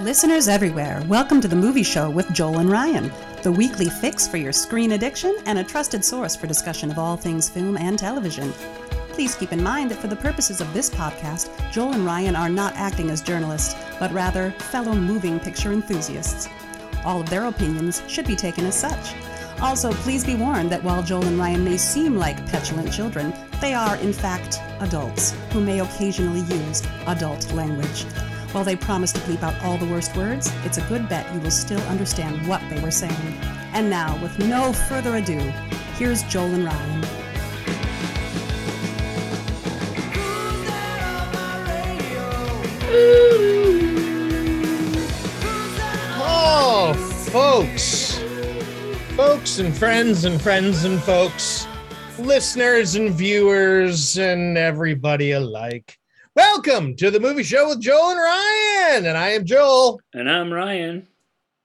Listeners everywhere, welcome to the movie show with Joel and Ryan, the weekly fix for your screen addiction and a trusted source for discussion of all things film and television. Please keep in mind that for the purposes of this podcast, Joel and Ryan are not acting as journalists, but rather fellow moving picture enthusiasts. All of their opinions should be taken as such. Also, please be warned that while Joel and Ryan may seem like petulant children, they are, in fact, adults who may occasionally use adult language. While they promise to bleep out all the worst words, it's a good bet you will still understand what they were saying. And now, with no further ado, here's Joel and Ryan. Oh, folks, folks and friends and friends and folks, listeners and viewers and everybody alike. Welcome to the movie show with Joel and Ryan. And I am Joel, And I'm Ryan.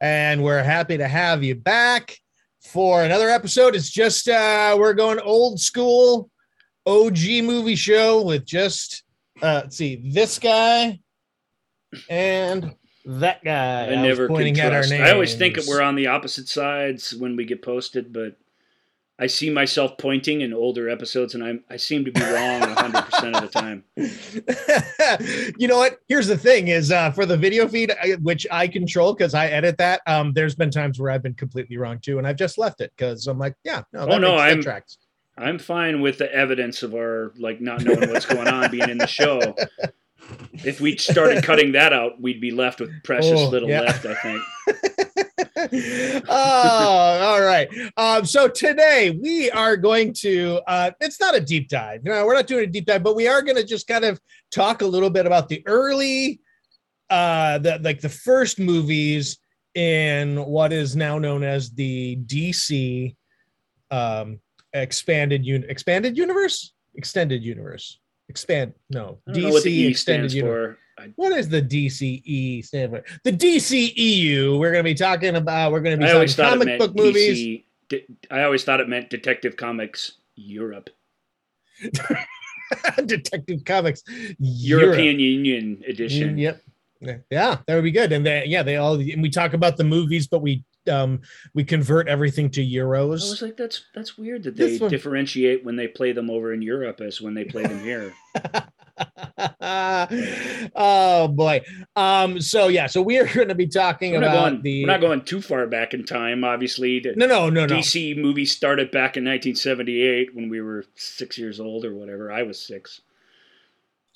and we're happy to have you back for another episode. It's just uh we're going old school OG movie show with just uh let's see, this guy and that guy. I, was never pointing at our trust. I always think names. we're on the opposite sides when we get posted, but I see myself pointing in older episodes, and I'm I seem to be wrong 100 percent of the time. you know what? Here's the thing: is uh, for the video feed, which I control because I edit that. Um, there's been times where I've been completely wrong too, and I've just left it because I'm like, yeah, no, that Oh, no, I'm- tracks. I'm fine with the evidence of our like not knowing what's going on being in the show. If we started cutting that out, we'd be left with precious Oh, little yeah. left. I think. oh, all right. Um, so today we are going to. Uh, it's not a deep dive. No, we're not doing a deep dive, but we are going to just kind of talk a little bit about the early, uh, the like the first movies in what is now known as the DC um, expanded un- expanded universe, extended universe, expand. No, I don't know what the E extended universe. for. I, What is the DCE stand for? The DCEU. We're going to be talking about. We're going to be talking comic book movies. De- I always thought it meant Detective Comics Europe, Detective Comics. European Union edition. Europe. Yep. Yeah, that would be good. And they, yeah, they all. And we talk about the movies, but we um we convert everything to euros. I was like, that's that's weird that they differentiate when they play them over in Europe as when they play them here. oh boy. Um. So yeah. So we are going to be talking We're about going, the. we're not going too far back in time, obviously. The no, no, no, no. DC movie started back in 1978 when we were six years old or whatever. I was six.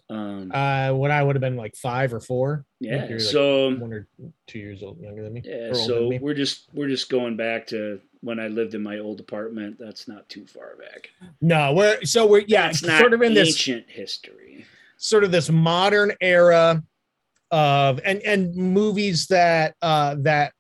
Um, Uh, when I would have been like five or four. Yeah. like, So one or two years old younger than me. yeah. So me. we're just we're just going back to when I lived in my old apartment. That's not too far back. No, we're so we're yeah, It's not sort of in this ancient history. Sort of this modern era of and and movies that uh that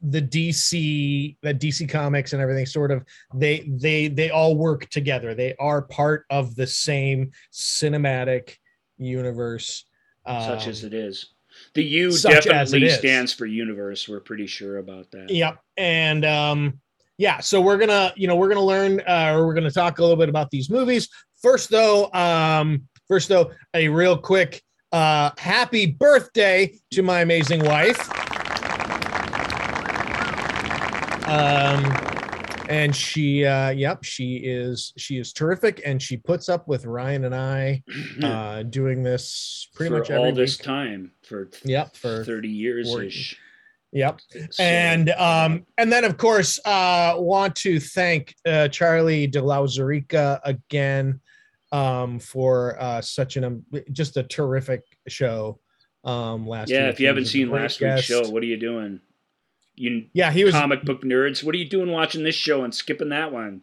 the DC that DC comics and everything sort of they they they all work together. They are part of the same cinematic universe. such Um, as it is. The U such definitely stands for universe. We're pretty sure about that. Yep. And um yeah, so we're gonna, you know, we're gonna learn uh or we're gonna talk a little bit about these movies. First though, um, first though, a real quick uh happy birthday to my amazing wife. Um and she uh yep, she is she is terrific and she puts up with Ryan and I uh doing this pretty for much all every this time for Yep, for 30 years ish. yep. and um and then of course uh want to thank uh Charlie de Lauzirika again um for uh such an um, just a terrific show um last yeah, if you haven't seen last week's show, what are you doing? You yeah he was comic book nerds, what are you doing watching this show and skipping that one?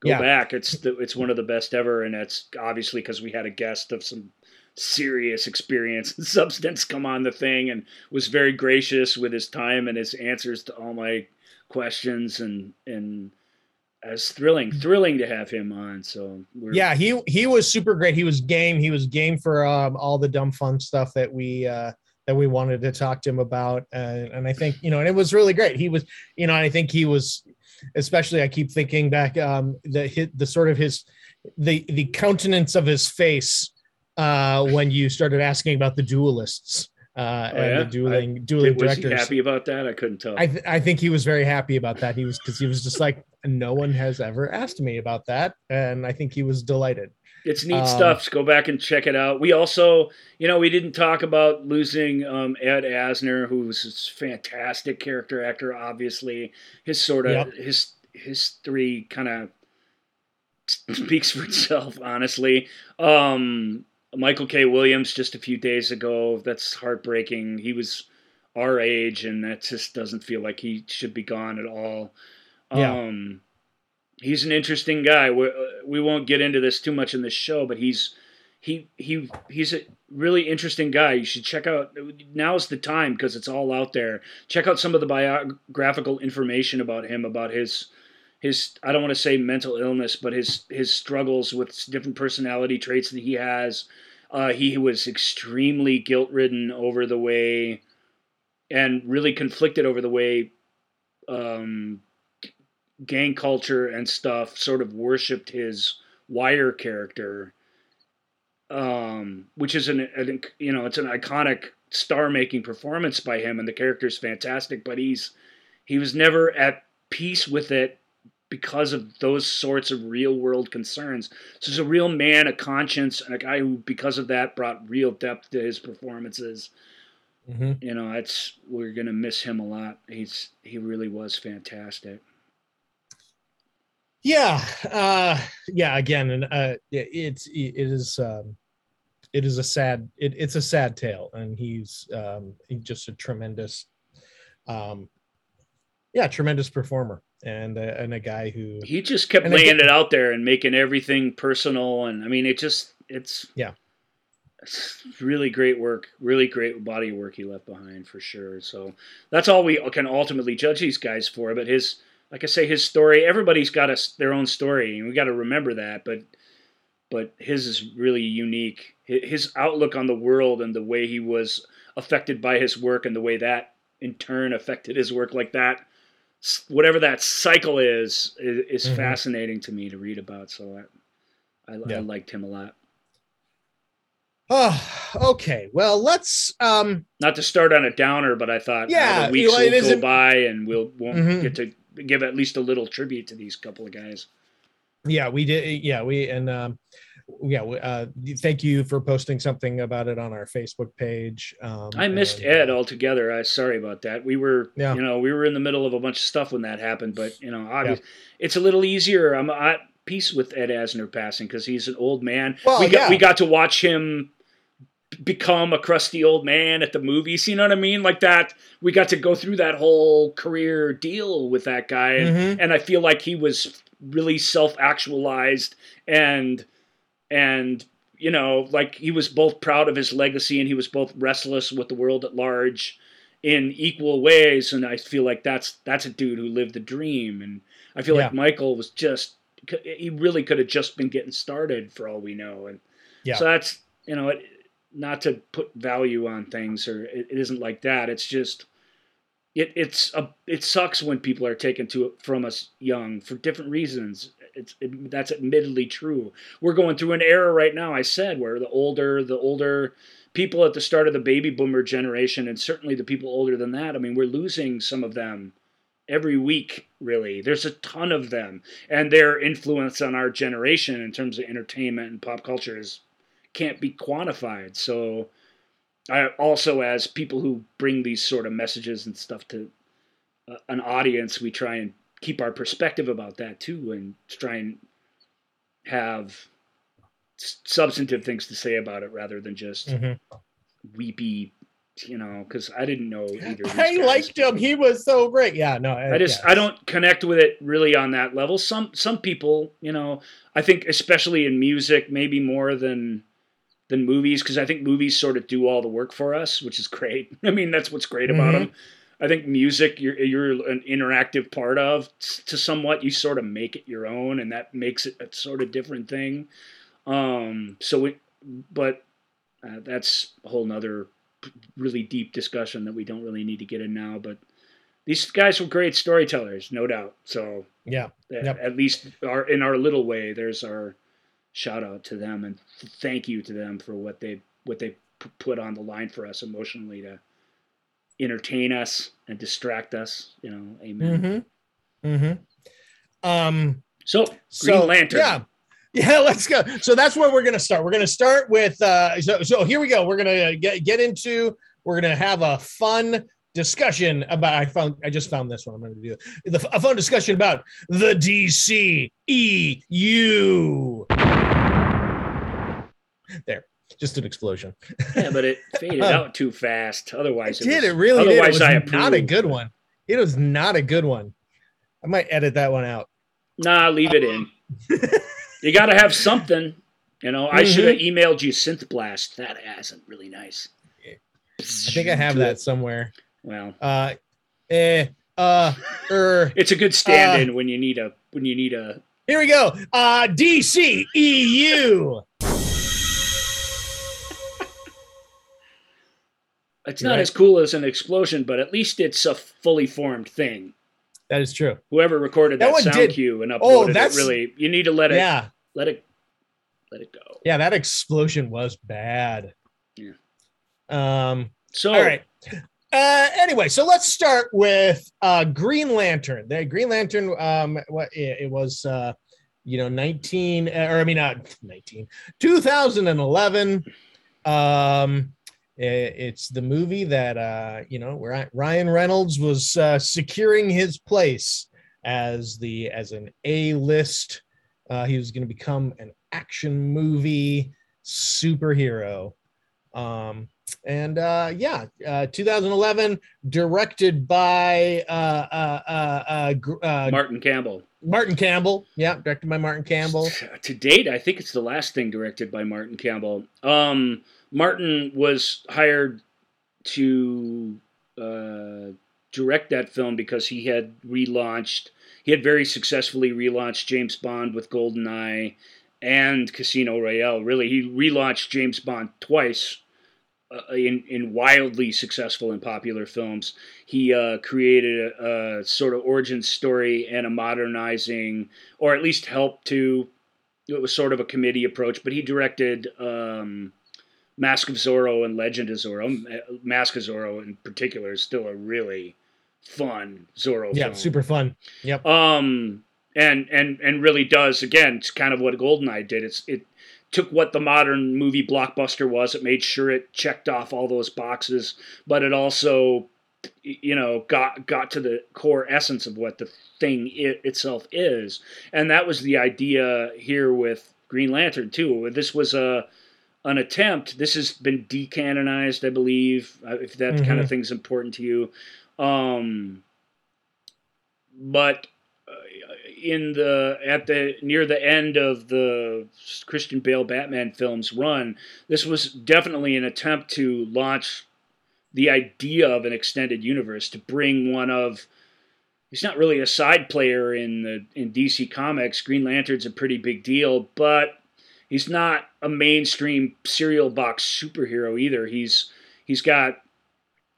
Go Yeah. back. It's the, it's one of the best ever, and it's obviously because we had a guest of some serious experience and substance come on the thing and was very gracious with his time and his answers to all my questions and and as thrilling thrilling to have him on so we're yeah he he was super great. He was game he was game for um all the dumb fun stuff that we uh that we wanted to talk to him about and, and i think you know and it was really great. He was you know i think he was especially i keep thinking back um the hit the sort of his the the countenance of his face uh when you started asking about the duelists uh, Oh, and yeah? the dueling dueling was directors. he happy about that? I couldn't tell. I th- I think he was very happy about that. He was because he was just like, no one has ever asked me about that, and I think he was delighted. It's neat Um, stuff. So go back and check it out. We also, you know, we didn't talk about losing um, Ed Asner, who's a fantastic character actor. Obviously, his sort of Yep. his history kind of speaks for itself. Honestly, um, Michael K. Williams just a few days ago. That's heartbreaking. He was our age, and that just doesn't feel like he should be gone at all. Yeah. Um, he's an interesting guy. We, we won't get into this too much in this show, but he's he he he's a really interesting guy. You should check out. Now's the time because it's all out there. Check out some of the biographical information about him, about his his I don't want to say mental illness, but his his struggles with different personality traits that he has. Uh, he was extremely guilt ridden over the way, and really conflicted over the way um, gang culture and stuff sort of worshipped his wire character um which is an, an you know it's an iconic star making performance by him and the character's fantastic but he's he was never at peace with it because of those sorts of real world concerns so he's a real man a conscience and a guy who because of that brought real depth to his performances Mm-hmm. you know it's we're gonna miss him a lot he's he really was fantastic Yeah, uh, yeah. Again, and uh, it's it is um, it is a sad it, it's a sad tale, and he's um, he's just a tremendous, um, yeah, tremendous performer, and a, and a guy who he just kept laying it out there and making everything personal and i mean it just it's Yeah. it's really great work really great body of work he left behind for sure so that's all we can ultimately judge these guys for but his like i say his story everybody's got a, their own story and we got to remember that but but his is really unique his outlook on the world and the way he was affected by his work and the way that in turn affected his work like that whatever that cycle is is, is Mhm. fascinating to me to read about so I, I, Yeah. I liked him a lot Oh, okay. Well, let's um not to start on a downer but i thought Yeah, the weeks you know, it will go by and we'll won't Mhm. get to give at least a little tribute to these couple of guys yeah, we did yeah, we and um yeah, uh thank you for posting something about it on our Facebook page. Um I missed and, Ed altogether. I sorry about that. We were, Yeah. you know, we were in the middle of a bunch of stuff when that happened. But you know, obviously, it's a little easier. I'm at peace with Ed Asner passing because he's an old man. Well, we got yeah. we got to watch him become a crusty old man at the movies. You know what I mean? Like that. We got to go through that whole career deal with that guy, and, Mhm. and I feel like he was really self actualized and and you know like he was both proud of his legacy and he was both restless with the world at large in equal ways. And i feel like that's that's a dude who lived the dream. And i feel like michael was just he really could have just been getting started for all we know. And Yeah. so that's you know it, not to put value on things or it, it isn't like that. It's just it it's a it sucks when people are taken to it from us young for different reasons it's it, that's admittedly true. We're going through an era right now i said where the older the older people at the start of the baby boomer generation and certainly the people older than that i mean we're losing some of them every week really. There's a ton of them. And their influence on our generation in terms of entertainment and pop culture is can't be quantified. So I also as people who bring these sort of messages and stuff to uh, an audience we try and keep our perspective about that too and try and have substantive things to say about it rather than just Mhm. weepy you know because i didn't know either I liked him. He was so great. Yeah, no, I just yeah. I don't connect with it really on that level. Some some people, you know, I think especially in music, maybe more than than movies, because I think movies sort of do all the work for us, which is great. I mean, that's what's great about Mhm. them. I think music, you're you're an interactive part of to somewhat. You sort of make it your own, and that makes it a sort of different thing. Um, so it, but uh, that's a whole nother really deep discussion that we don't really need to get in now. But these guys were great storytellers, no doubt. So Yeah, at, Yep. at least our in our little way, there's our shout out to them and thank you to them for what they what they put on the line for us emotionally to entertain us and distract us. You know, amen. Mm-hmm. Mm-hmm. Um. So Green So Lantern. yeah, yeah. Let's go. So that's where we're gonna start. We're gonna start with. Uh, so so here we go. We're gonna get get into. We're gonna have a fun discussion about. I found. I just found this one. I'm gonna do the, a fun discussion about the DC EU. There, just an explosion. Yeah, but it faded out too fast. Otherwise, It did. was- It really did. It otherwise was I not a good one. It was not a good one. I might edit that one out. Nah, leave it in. you got to have something. You know, I should have Mm-hmm. emailed you Synth Blast. That That isn't really nice. I think I have that somewhere. Well, Uh, eh, uh, er. it's a good stand-in when you need a when you need a. Here we go. Uh, DC EU. It's You're not right. as cool as an explosion, but at least it's a fully formed thing. That is true. Whoever recorded That that, sound did- cue and uploaded Oh, it, really, you need to let it Yeah, let it let it go. yeah. That explosion was bad. Yeah. Um. So, All right. Uh, anyway, so let's start with uh, Green Lantern. The Green Lantern. Um, what it, it was. Uh, you know, 19 uh, or I mean, not 19, 2011. Um, i- it's the movie that uh, you know where Ryan Reynolds was uh, securing his place as the as an A list. Uh, he was going to become an action movie superhero. Um, and uh, yeah, uh, 2011, directed by uh, uh, uh, uh, uh, Martin Campbell. Martin Campbell. Yeah, directed by Martin Campbell. To date, I think it's the last thing directed by Martin Campbell. Um, Martin was hired to uh, direct that film because he had relaunched, he had very successfully relaunched James Bond with GoldenEye and Casino Royale. Really, he relaunched James Bond twice. Uh, in in wildly successful and popular films, he uh, created a, a sort of origin story and a modernizing, or at least helped to it was sort of a committee approach, but he directed um, Mask of Zorro and Legend of Zorro. Mask of Zorro, in particular, is still a really fun Zorro Yeah, film. super fun. Yep. Um, and and and really does again. It's kind of what Goldeneye did. It's it took what the modern movie blockbuster was. It made sure it checked off all those boxes, but it also you know got got to the core essence of what the thing it itself is and that was the idea here with green lantern too this was a an attempt this has been decanonized i believe uh, if that kind Mhm. of thing's important to you um but uh, in the at the near the end of the Christian Bale Batman films run, this was definitely an attempt to launch the idea of an extended universe to bring one of he's not really a side player in the in DC Comics. Green Lantern's a pretty big deal, but he's not a mainstream serial box superhero either. He's he's got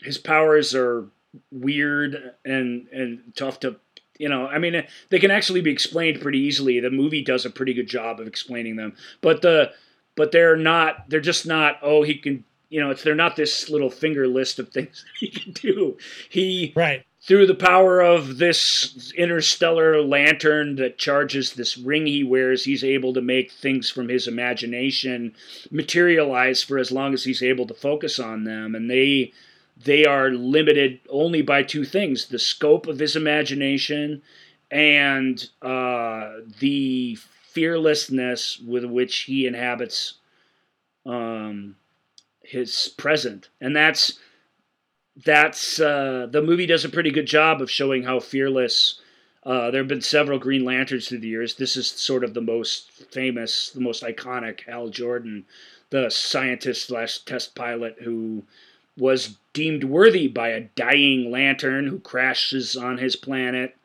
his powers are weird and and tough to you know i mean they can actually be explained pretty easily the movie does a pretty good job of explaining them but the but they're not they're just not oh he can you know it's they're not this little finger list of things he can do he Right. Through the power of this interstellar lantern that charges this ring he wears, he's able to make things from his imagination materialize for as long as he's able to focus on them. And they they are limited only by two things: the scope of his imagination and uh, the fearlessness with which he inhabits um, his present. And that's that's uh, the movie does a pretty good job of showing how fearless. Uh, there have been several Green Lanterns through the years. This is sort of the most famous, the most iconic. Hal Jordan, the scientist slash test pilot who was deemed worthy by a dying lantern who crashes on his planet.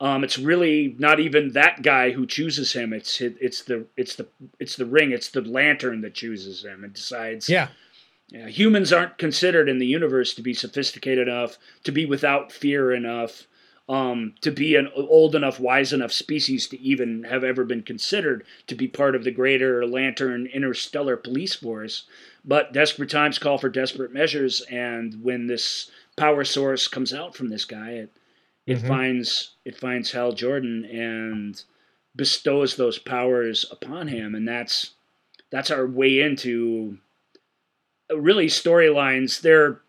Um, it's really not even that guy who chooses him. It's it's the it's the it's the ring. It's the lantern that chooses him and decides. Yeah. Yeah, humans aren't considered in the universe to be sophisticated enough, to be without fear enough, um, to be an old enough, wise enough species to even have ever been considered to be part of the greater Lantern interstellar police force. But desperate times call for desperate measures, and when this power source comes out from this guy, it it mm-hmm. finds it finds Hal Jordan and bestows those powers upon him, and that's that's our way into really storylines. They're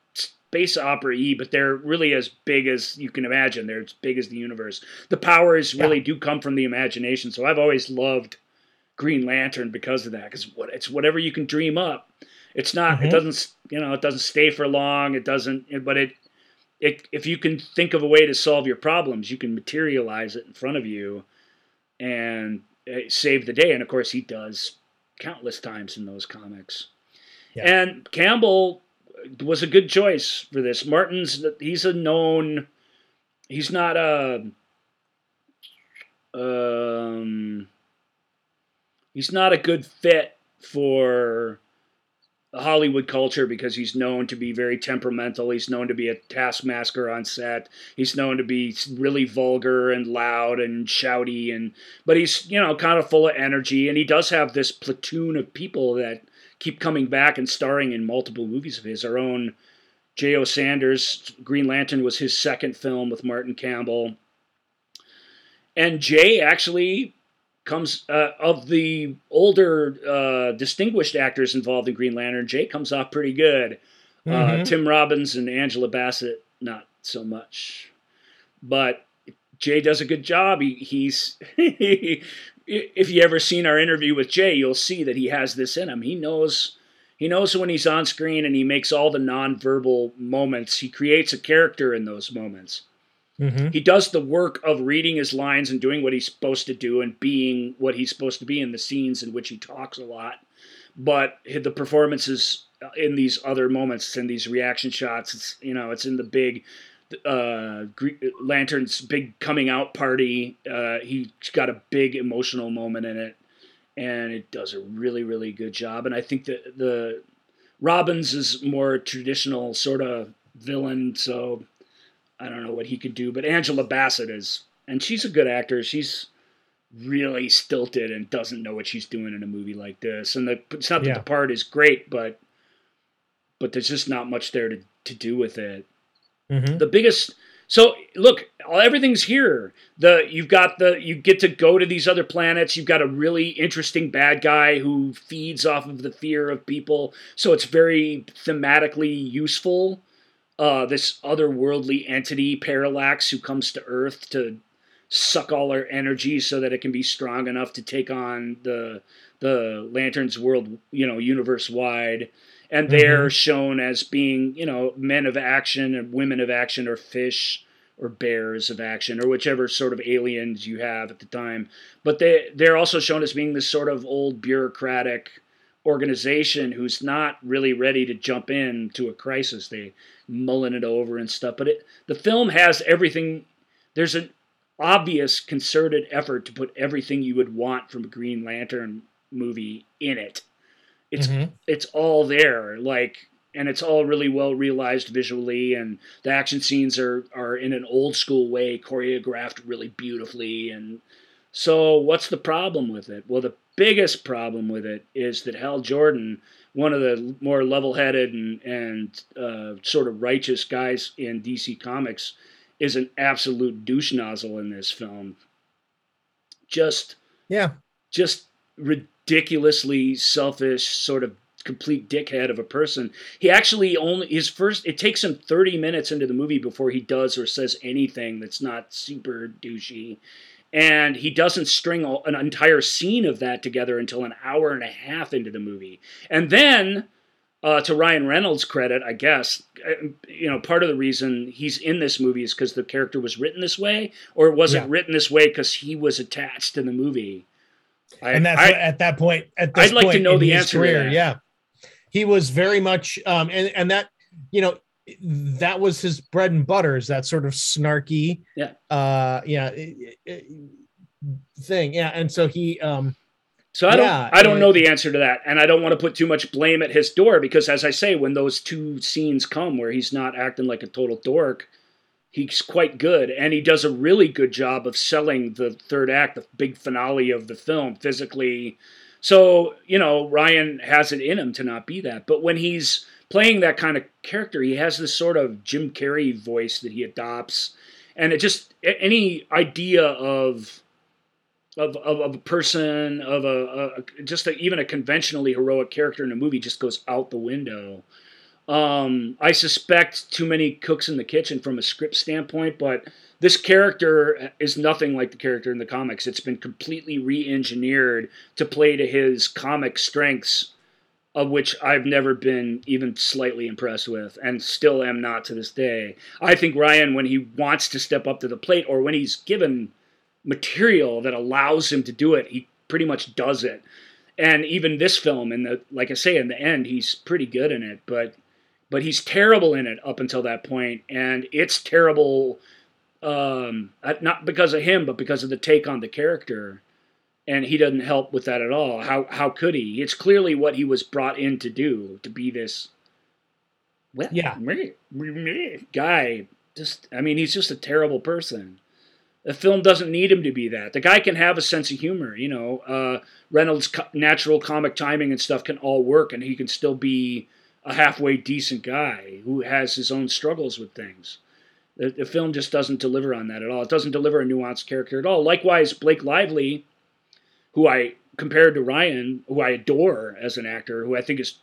space opera e, but they're really as big as you can imagine. They're as big as the universe. The powers really yeah. do come from the imagination. So I've always loved Green Lantern because of that. Because what it's whatever you can dream up. It's not. Mm-hmm. It doesn't. You know. It doesn't stay for long. It doesn't. But it. It. If you can think of a way to solve your problems, you can materialize it in front of you, and eh, save the day. And of course, he does countless times in those comics. Yeah. And Campbell was a good choice for this. Martin's he's a known. He's not a. Um, he's not a good fit for Hollywood culture because he's known to be very temperamental. He's known to be a taskmaster on set. He's known to be really vulgar and loud and shouty and but he's, you know, kind of full of energy and he does have this platoon of people that keep coming back and starring in multiple movies of his. Our own Jay O. Sanders, Green Lantern was his second film with Martin Campbell. And Jay actually comes uh, of the older uh, distinguished actors involved in Green Lantern. Jay comes off pretty good. Uh, mm-hmm. Uh, Tim Robbins and Angela Bassett, not so much, but Jay does a good job. He, he's if you ever seen our interview with Jay, you'll see that he has this in him. He knows he knows when he's on screen and he makes all the nonverbal moments. He creates a character in those moments. Mm-hmm. He does the work of reading his lines and doing what he's supposed to do and being what he's supposed to be in the scenes in which he talks a lot. But the performances in these other moments and these reaction shots, it's you know, it's in the big uh, Lantern's big coming out party. Uh, he's got a big emotional moment in it, and it does a really, really good job. And I think that the Robbins is more traditional sort of villain, so I don't know what he could do. But Angela Bassett is, and she's a good actor. She's really stilted and doesn't know what she's doing in a movie like this. And the, it's not that yeah. the part is great, but but there's just not much there to, to do with it. Mm-hmm. The biggest so look, everything's here. The you've got the you get to go to these other planets. You've got a really interesting bad guy who feeds off of the fear of people. So it's very thematically useful. Uh, this otherworldly entity, Parallax, who comes to Earth to suck all our energy so that it can be strong enough to take on the the Lantern's world, you know, universe wide and they're mm-hmm. shown as being you know men of action and women of action or fish or bears of action or whichever sort of aliens you have at the time. But they they're also shown as being this sort of old bureaucratic organization who's not really ready to jump in to a crisis. They mulling it over and stuff. But it the film has everything. There's an obvious concerted effort to put everything you would want from a green lantern movie in it it's mm-hmm. it's all there like and it's all really well realized visually and the action scenes are are in an old school way choreographed really beautifully and so what's the problem with it? Well the biggest problem with it is that hal jordan one of the more level-headed and, and uh, sort of righteous guys in dc comics is an absolute douche nozzle in this film. Just yeah. just ridiculously selfish, sort of complete dickhead of a person. He actually only his first it takes him 30 minutes into the movie before he does or says anything that's not super douchey. And he doesn't string an entire scene of that together until an hour and a half into the movie. And then uh, to Ryan Reynolds' credit, I guess, uh, you know, part of the reason he's in this movie is because the character was written this way, or it was yeah. it written this way because he was attached to the movie? I, and that's I, at that point. At this I'd like point to know the answer. Career, yeah, he was very much, um, and and that you know that was his bread and butter is that sort of snarky, yeah, uh, yeah, thing, yeah, and so he, um, so I don't, yeah, I don't know the answer to that, and I don't want to put too much blame at his door because, as I say, when those two scenes come where he's not acting like a total dork, he's quite good and he does a really good job of selling the third act the big finale of the film physically. So you know ryan has it in him to not be that but when he's playing that kind of character he has this sort of jim carrey voice that he adopts and it just any idea of of, of, of a person of a, a just a, even a conventionally heroic character in a movie just goes out the window um, I suspect too many cooks in the kitchen from a script standpoint, but this character is nothing like the character in the comics. It's been completely re-engineered to play to his comic strengths, of which I've never been even slightly impressed with, and still am not to this day. I think Ryan, when he wants to step up to the plate, or when he's given material that allows him to do it, he pretty much does it. And even this film, and the like I say, in the end, he's pretty good in it, but but he's terrible in it up until that point, and it's terrible, um, not because of him, but because of the take on the character, and he doesn't help with that at all. How how could he? It's clearly what he was brought in to do to be this. Well, yeah, guy. Just, I mean, he's just a terrible person. The film doesn't need him to be that. The guy can have a sense of humor, you know. Uh, Reynolds' co- natural comic timing and stuff can all work, and he can still be a halfway decent guy who has his own struggles with things. The, the, film just doesn't deliver on that at all. It doesn't deliver a nuanced character at all. Likewise, Blake Lively, who I compared to Ryan, who I adore as an actor, who I think is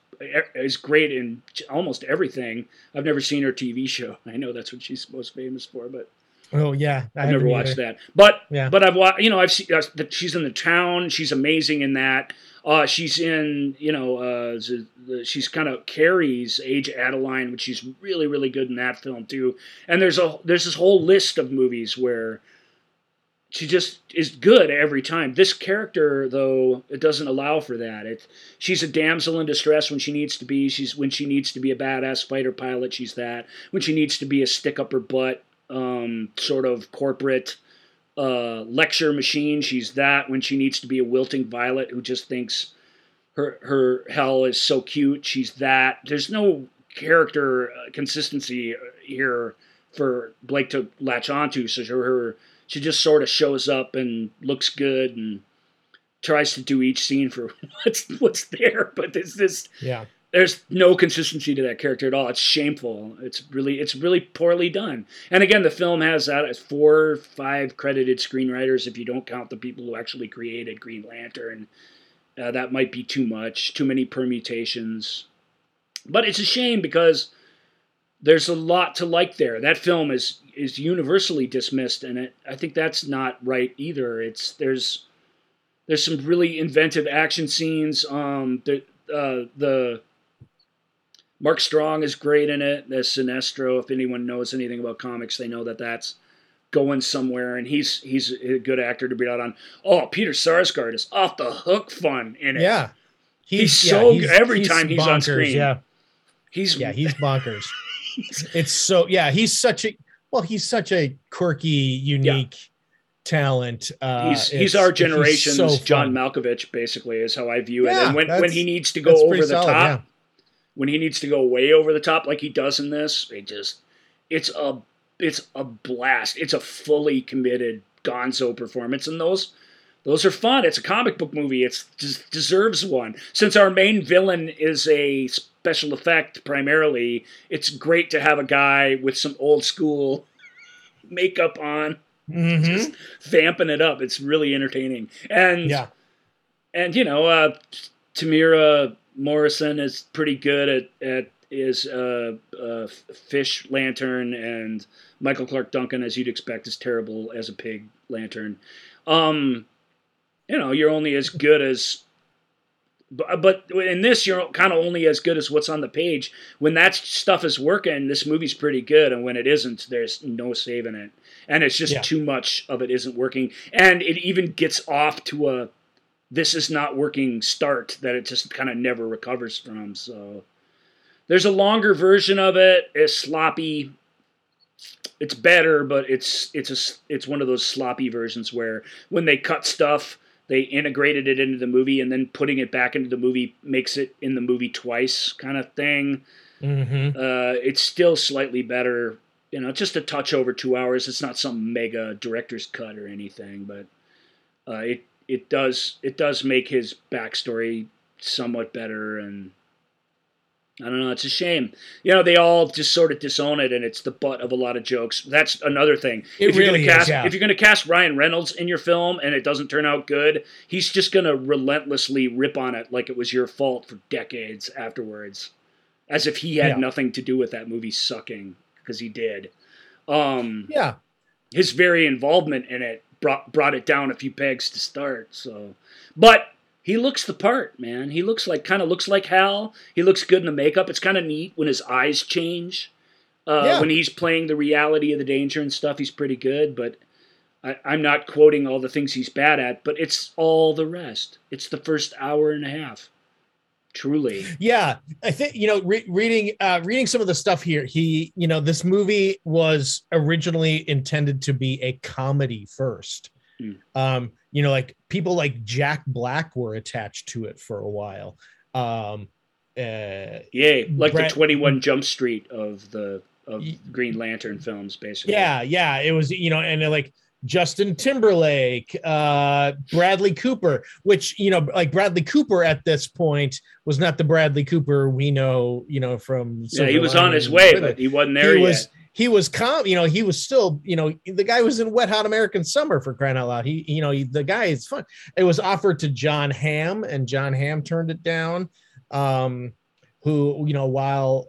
is great in almost everything. I've never seen her TV show. I know that's what she's most famous for, but Oh yeah, I have never watched either. that. But yeah. but I've watched. You know, I've seen uh, she's in the town. She's amazing in that. Uh, she's in, you know, uh, she's kind of Carrie's age Adaline, which she's really, really good in that film too. And there's a there's this whole list of movies where she just is good every time. This character, though, it doesn't allow for that. It she's a damsel in distress when she needs to be. She's when she needs to be a badass fighter pilot. She's that. When she needs to be a stick up her butt, um, sort of corporate uh, lecture machine. She's that when she needs to be a wilting violet who just thinks her her Hal is so cute. She's that. There's no character uh, consistency here for Blake to latch onto. So her she just sort of shows up and looks good and tries to do each scene for what's what's there. But there's this yeah there's no consistency to that character at all. It's shameful. It's really it's really poorly done. And again, the film has that four, five credited screenwriters if you don't count the people who actually created Green Lantern. Uh, that might be too much, too many permutations. But it's a shame because there's a lot to like there. That film is is universally dismissed, and it, I think that's not right either. It's there's there's some really inventive action scenes. Um, the uh, the Mark Strong is great in it. There's Sinestro. If anyone knows anything about comics, they know that that's going somewhere, and he's he's a good actor to be out on. Oh, Peter Sarsgaard is off the hook fun in it. Yeah, he's, he's so yeah, he's, every he's time he's bonkers, on screen. Yeah, he's yeah he's bonkers. it's so yeah he's such a well he's such a quirky unique. Yeah. Talent. Uh, he's he's our generation's so John Malkovich, basically, is how I view it. Yeah, and when, when he needs to go over the solid, top, when he needs to go way over the top like he does in this, it just it's a it's a blast. It's a fully committed Gonzo performance, and those those are fun. It's a comic book movie. It deserves one. Since our main villain is a special effect primarily, it's great to have a guy with some old school makeup on, mm-hmm. just vamping it up. It's really entertaining. And yeah, and you know, uh, Temuera Morrison is pretty good at at is uh, uh, Fish Lantern, and Michael Clarke Duncan, as you'd expect, is terrible as a pig lantern. Um, you know, you're only as good as. But in this, you're kind of only as good as what's on the page. When that stuff is working, this movie's pretty good, and when it isn't, there's no saving it. And it's just yeah. too much of it isn't working, and it even gets off to a this is not working start that it just kind of never recovers from. So there's a longer version of it. It's sloppy. It's better, but it's it's a it's one of those sloppy versions where when they cut stuff, they integrated it into the movie, and then putting it back into the movie makes it in the movie twice, kind of thing. Mm-hmm. Uh, it's still slightly better you know, just a touch over two hours. It's not some mega director's cut or anything, but uh, it it does it does make his backstory somewhat better and I don't know. It's a shame. You know, they all just sort of disown it, and it's the butt of a lot of jokes. That's another thing. It if you're really gonna is, cast, yeah. If you're going to cast Ryan Reynolds in your film and it doesn't turn out good, he's just going to relentlessly rip on it like it was your fault for decades afterwards, as if he had Yeah. nothing to do with that movie sucking because he did. Um, Yeah. his very involvement in it brought brought it down a few pegs to start. So, but he looks the part, man. He looks like kind of looks like Hal. He looks good in the makeup. It's kind of neat when his eyes change. Uh, Yeah. When he's playing the reality of the danger and stuff, he's pretty good. But I, I'm not quoting all the things he's bad at, but it's all the rest. It's the first hour and a half. Truly. Yeah, I think you know, re- reading uh, reading some of the stuff here. He, you know, this movie was originally intended to be a comedy first. Hmm. Um, you know, like people like Jack Black were attached to it for a while. Um, uh, Yay. Like the 21 Jump Street of the of Green Lantern films, basically. yeah, yeah, it was you know, and like Justin Timberlake, uh, Bradley Cooper, which you know, like Bradley Cooper at this point was not the Bradley Cooper we know, you know, from Yeah, he was on his way, but he wasn't there he yet. was he was calm you know he was still you know the guy was in wet hot american summer for crying out loud. He you know he, the guy is fun. It was offered to john Hamm, and john Hamm turned it down um who you know while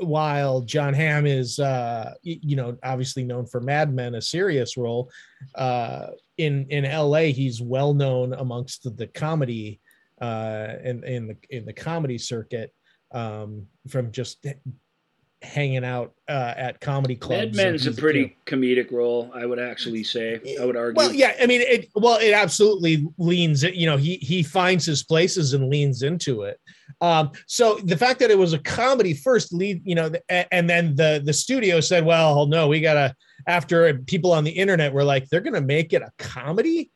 while john Hamm is uh you know obviously known for mad men a serious role uh in in la he's well known amongst the, comedy uh in in the in the comedy circuit um from just hanging out uh, at comedy clubs. Mad Men's a pretty know- comedic role, I would actually say. I would argue. well, yeah. I mean, it. Well, it absolutely leans. You know, he he finds his places and leans into it. Um, so the fact that it was a comedy first lead, you know, and then the the studio said, "Well, no, we gotta." After people on the internet were like, "They're gonna make it a comedy."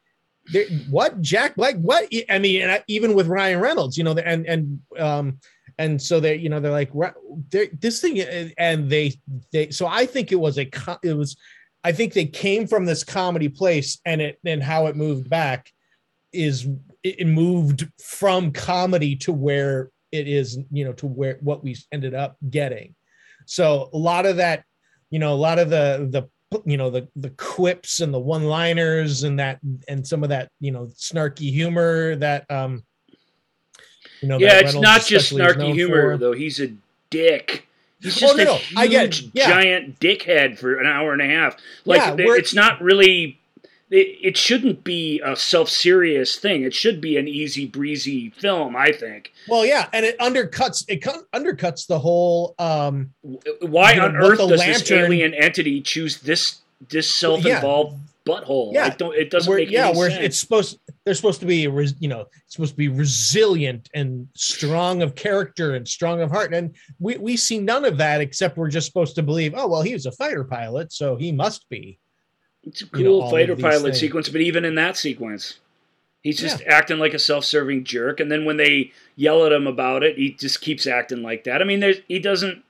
They- what Jack Black? What I mean, even with Ryan Reynolds, you know, and and um, and so they, you know, they're like, "Ra- they're, this thing, and they they. So I think it was a it was I think they came from this comedy place and it and how it moved back is it moved from comedy to where it is, you know, to where what we ended up getting. So a lot of that, you know, a lot of the the you know the the quips and the one-liners and that and some of that, you know, snarky humor that um you know yeah, it's not just snarky humor, for. though. He's a dick. He's Oh, just no, a huge, I get. Yeah. giant dickhead for an hour and a half. Like, Yeah, th- it's not really. It, it shouldn't be a self-serious thing. It should be an easy breezy film, I think. Well, yeah, and it undercuts it undercuts the whole um Why You know, on earth does this alien entity choose this this self-involved butthole? Yeah. I don't. It doesn't where, make yeah, any sense. it's supposed they're supposed to be res, you know it's supposed to be resilient and strong of character and strong of heart, and we we see none of that except we're just supposed to believe oh well he was a fighter pilot so he must be It's a you know, cool fighter pilot things. sequence, but even in that sequence, he's just acting like a self-serving jerk. And then when they yell at him about it, he just keeps acting like that. I mean, there's, he doesn't.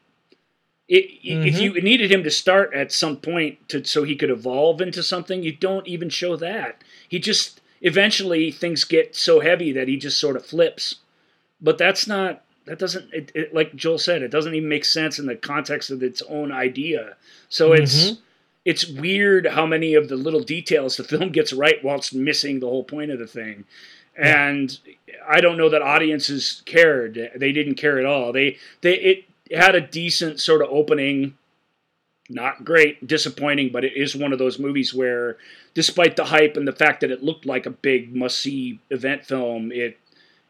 It, If Mhm. you needed him to start at some point to so he could evolve into something, you don't even show that. He just eventually things get so heavy that he just sort of flips. But that's not. That doesn't. It, it, like Joel said, it doesn't even make sense in the context of its own idea. So it's Mhm. it's weird how many of the little details the film gets right whilst missing the whole point of the thing. And I don't know that audiences cared. They didn't care at all. They they it had a decent sort of opening. Not great, disappointing, but it is one of those movies where despite the hype and the fact that it looked like a big must-see event film, it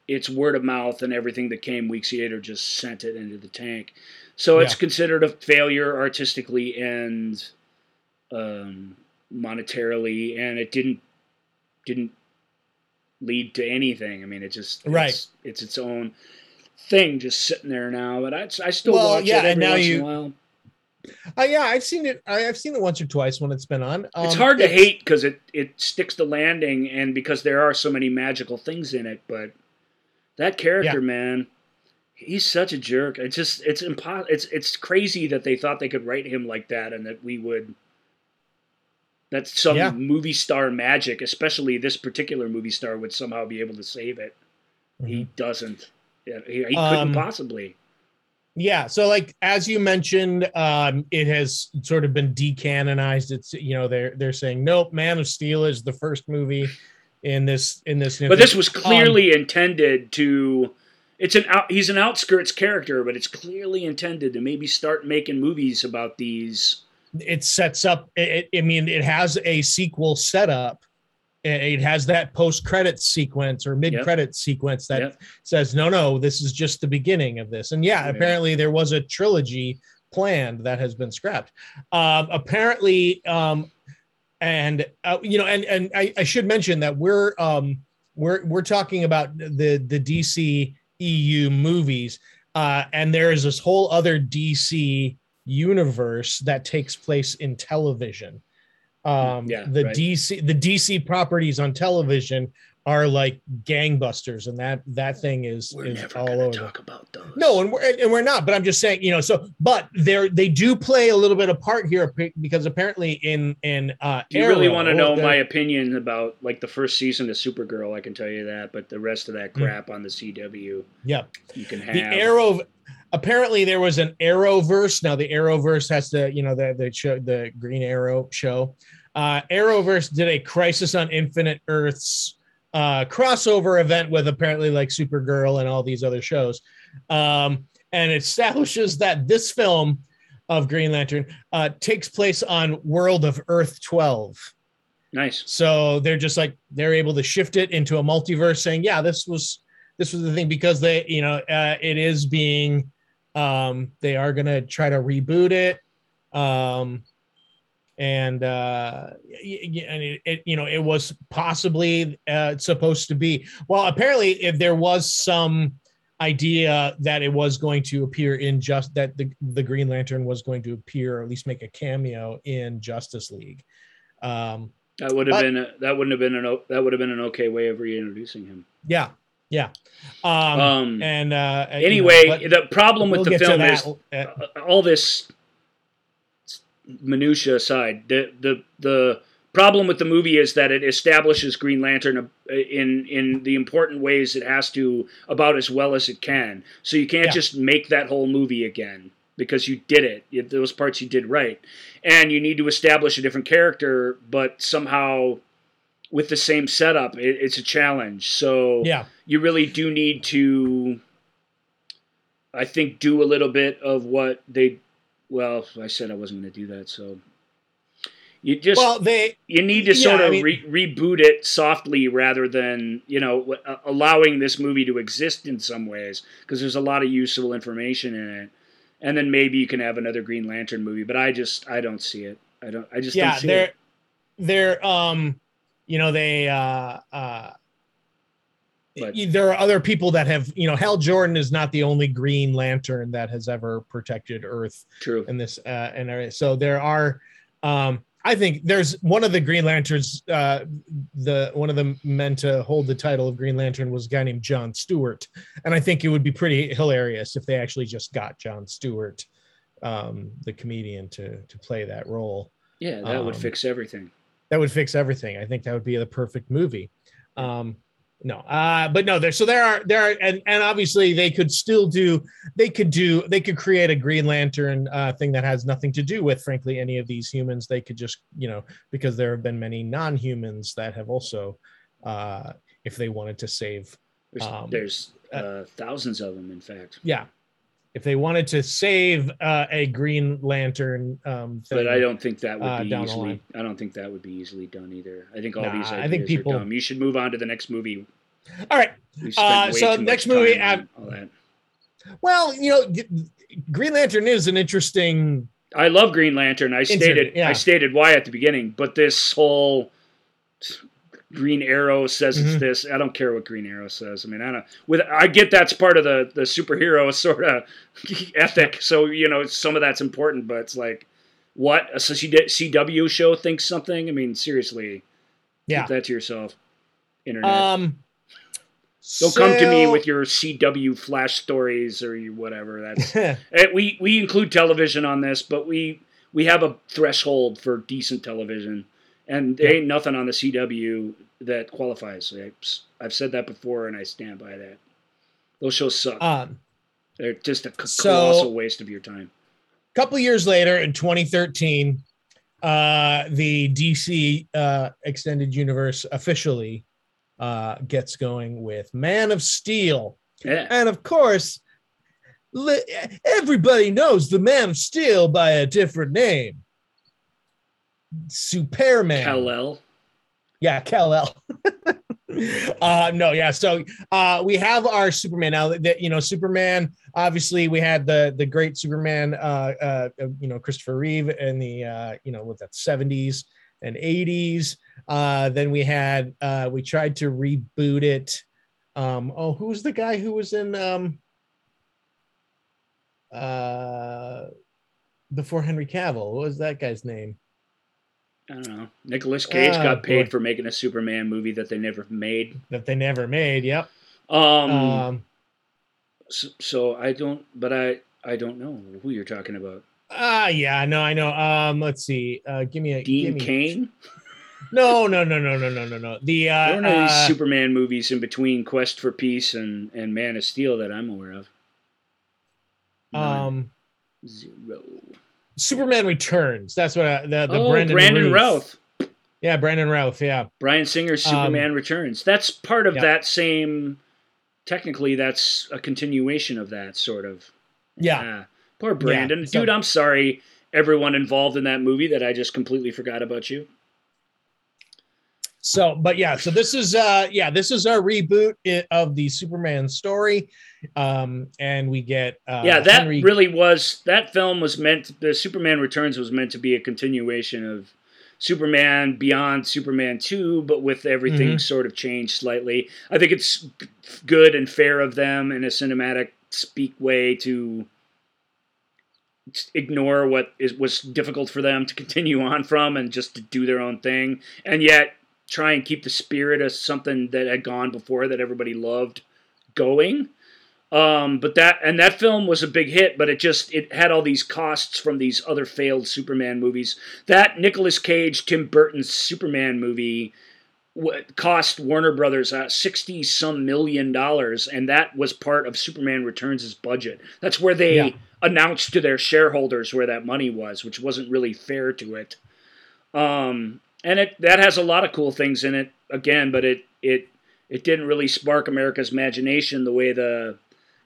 its word of mouth and everything that came weeks later just sent it into the tank. So it's considered a failure artistically and um, monetarily, and it didn't didn't lead to anything. I mean, it just Right. It's, it's its own thing, just sitting there now. But I, I still Well, watch yeah, it every now once you- in a while. Uh, yeah, I've seen it. I, I've seen it once or twice when it's been on. Um, it's hard to it's- hate because it it sticks to landing, and because there are so many magical things in it. But that character, man, He's such a jerk. It's just it's impossible. It's it's crazy that they thought they could write him like that and that we would. That's some Yeah. movie star magic, especially this particular movie star would somehow be able to save it. He doesn't. Yeah, he, he couldn't. Um, possibly. Yeah. So like as you mentioned, um, it has sort of been decanonized. It's you know they're they're saying nope, Man of Steel is the first movie in this in this. But this was Um, clearly intended to. It's an out, he's an outskirts character, but it's clearly intended to maybe start making movies about these. it sets up. It, I mean, it has a sequel setup. It has that post credit sequence or mid credit sequence that Yep. says no, no, this is just the beginning of this. And yeah, Yeah. apparently there was a trilogy planned that has been scrapped. Um, apparently, um, and uh, you know, and and I, I should mention that we're um, we're we're talking about the the DC EU movies, uh, and there is this whole other DC universe that takes place in television. Um, Yeah, the right. DC the DC properties on television are like gangbusters, and that that thing is We're is never all over. to talk about those. No, and we're and we're not. But I'm just saying, you know. So, but they're they do play a little bit of part here because apparently in in uh, Do you really want to know my opinion about like the first season of Supergirl? I can tell you that, but the rest of that Hmm. crap on the CW, Yeah, you can have. the Arrow. Apparently, there was an Arrowverse. Now, the Arrowverse has to, you know, the the show, the Green Arrow show. Uh, Arrowverse did a Crisis on Infinite Earths uh, crossover event with apparently like Supergirl and all these other shows, um, and it establishes that this film of Green Lantern uh, takes place on World of Earth 12. Nice. So they're just like they're able to shift it into a multiverse, saying, "Yeah, this was this was the thing," because they, you know, uh, it is being, um, they are gonna try to reboot it, um, and uh, and it, it, you know, it was possibly uh, supposed to be. Well, apparently, if there was some idea that it was going to appear in just that the the Green Lantern was going to appear or at least make a cameo in Justice League. Um, That would have But- been a, that wouldn't have been an that would have been an okay way of reintroducing him. Yeah, yeah. Um, Um, and uh, you know, anyway, the problem with we'll the film is uh, all this minutia aside, the the the problem with the movie is that it establishes Green Lantern uh, in in the important ways it has to about as well as it can. So you can't Yeah. just make that whole movie again because you did it. You, those parts you did right, and you need to establish a different character, but somehow with the same setup, it, it's a challenge. So yeah, you really do need to i think do a little bit of what they well i said i wasn't going to do that so you just well, they you need to yeah, sort of I mean- re- reboot it softly rather than you know w- allowing this movie to exist in some ways because there's a lot of useful information in it and then maybe you can have another green lantern movie but i just i don't see it i don't i just yeah, don't see they're it they're um, you know, they uh uh. But- there are other people that have, you know, Hal Jordan is not the only Green Lantern that has ever protected Earth true. in this uh and so there are um i think there's one of the green lanterns uh the one of the men to hold the title of green lantern was a guy named john stewart. And i think it would be pretty hilarious if they actually just got john stewart um the comedian to to play that role. Yeah that would Um, fix everything. that would fix everything. I think that would be the perfect movie. Um no uh but no there so there are there are and and obviously they could still do they could do they could create a green lantern uh thing that has nothing to do with frankly any of these humans they could just you know because there have been many non-humans that have also uh if they wanted to save there's, um, there's uh, uh, thousands of them in fact yeah if they wanted to save uh, a green lantern um thing, But I don't think that would be easily. I don't think that would be easily done either. I think all Nah, these I think people- are dumb. You should move on to the next movie. All right Uh, so next movie, time on uh, all that. well you know green lantern is an interesting I love Green Lantern. I stated yeah. I stated why at the beginning, but this whole Green Arrow says Mhm. it's this. I don't care what Green Arrow says. I mean, I don't. With I get that's part of the the superhero sort of ethic. So you know, some of that's important, but it's like, what a CW show thinks something. I mean, seriously, yeah keep that to yourself. Internet. Um. Don't come to me with your CW flash stories or whatever. That's eh, we we include television on this, but we we have a threshold for decent television, and there ain't nothing on the CW that qualifies. I've said that before, and I stand by that. Those shows suck. Um, They're just a colossal waste of your time. A couple years later, in 2013, uh, the DC uh, extended universe officially uh, gets going with Man of Steel. Yeah. And of course, li- everybody knows the Man of Steel by a different name. Superman. Kal-El. Yeah, Kal-El. uh no yeah so uh we have our superman now that you know superman obviously we had the the great superman uh uh you know christopher reeve in the uh you know with that 70s and 80s uh then we had uh we tried to reboot it um oh who's the guy who was in um uh before henry cavill what was that guy's name I don't know. Nicolas Cage uh, got paid boy. for making a Superman movie that they never made. That they never made. Yep. Um. um so, so, I don't, but I I don't know who you're talking about. Ah, uh, yeah, no, I know. Um, let's see. Uh, give me a Dean me Cain. no, no, no, no, no, no, no, no. The uh, there are no uh, Superman movies in between Quest for Peace and and Man of Steel that I'm aware of. None. Um, zero. Superman Returns. That's what I, the the oh, Brandon, Brandon Routh. Yeah, Brandon Routh. Yeah, Bryan Singer's um, Superman um, Returns. That's part of yeah. that same. Technically, that's a continuation of that sort of. Yeah. yeah. Poor Brandon, yeah, dude. I'm sorry, everyone involved in that movie that I just completely forgot about you. So, but yeah, so this is uh yeah, this is our reboot of the Superman story. Um and we get uh Yeah, that Henry... really was that film was meant the Superman Returns was meant to be a continuation of Superman Beyond Superman 2, but with everything mm-hmm. sort of changed slightly. I think it's good and fair of them in a cinematic speak way to ignore what is was difficult for them to continue on from and just to do their own thing. And yet try and keep the spirit of something that had gone before that everybody loved going. Um, but that and that film was a big hit, but it just it had all these costs from these other failed Superman movies. That Nicolas Cage, Tim Burton's Superman movie cost Warner Brothers uh, sixty some million dollars, and that was part of Superman Returns' budget. That's where they yeah. announced to their shareholders where that money was, which wasn't really fair to it. Um, and it that has a lot of cool things in it again, but it it it didn't really spark America's imagination the way the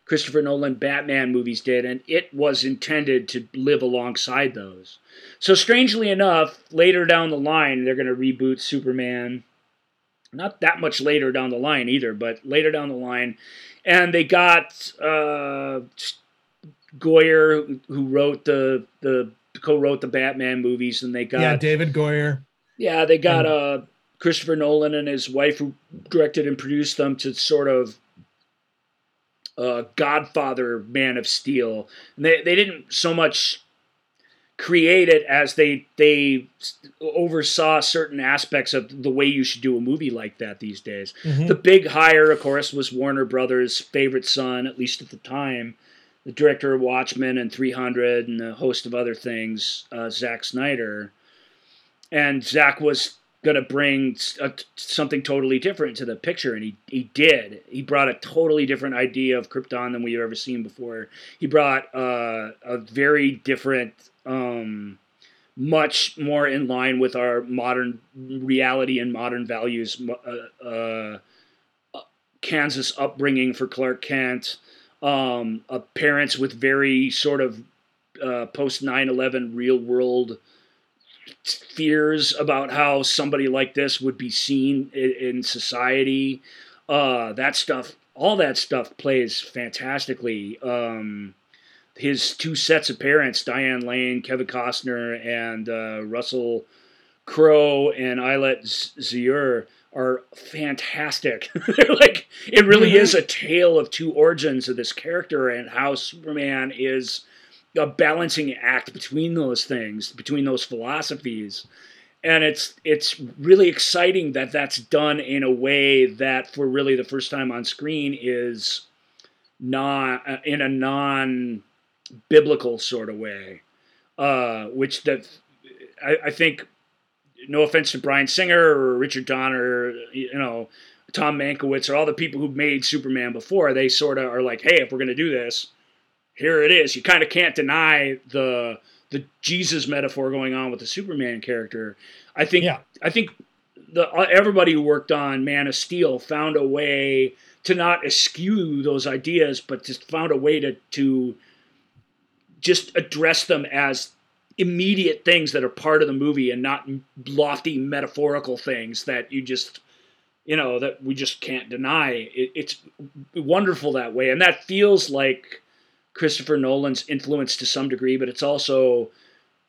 Christopher Nolan Batman movies did, and it was intended to live alongside those. So strangely enough, later down the line, they're going to reboot Superman. Not that much later down the line either, but later down the line, and they got uh, Goyer, who wrote the the co-wrote the Batman movies, and they got yeah David Goyer. Yeah, they got uh, Christopher Nolan and his wife who directed and produced them to sort of uh, Godfather Man of Steel. And they they didn't so much create it as they they oversaw certain aspects of the way you should do a movie like that these days. Mm-hmm. The big hire, of course, was Warner Brothers' favorite son, at least at the time, the director of Watchmen and 300 and a host of other things, uh, Zack Snyder and Zach was going to bring a, something totally different to the picture, and he, he did. He brought a totally different idea of Krypton than we've ever seen before. He brought uh, a very different, um, much more in line with our modern reality and modern values. Uh, uh, Kansas upbringing for Clark Kent, um, parents with very sort of uh, post 9 11 real world fears about how somebody like this would be seen in, in society. Uh, that stuff, all that stuff plays fantastically. Um, his two sets of parents, Diane Lane, Kevin Costner, and uh, Russell Crowe and Ayelet Zurer, are fantastic. They're like it really mm-hmm. is a tale of two origins of this character and how Superman is a balancing act between those things, between those philosophies. and it's it's really exciting that that's done in a way that for really the first time on screen is not uh, in a non biblical sort of way, uh, which that I, I think. No offense to Bryan Singer or Richard Donner, you know, Tom Mankiewicz or all the people who made Superman before, they sort of are like, hey, if we're going to do this, here it is. You kind of can't deny the the Jesus metaphor going on with the Superman character. I think Yeah. I think the uh, everybody who worked on Man of Steel found a way to not eschew those ideas, but just found a way to to just address them as immediate things that are part of the movie and not lofty metaphorical things that you just you know that we just can't deny it, it's wonderful that way and that feels like christopher nolan's influence to some degree but it's also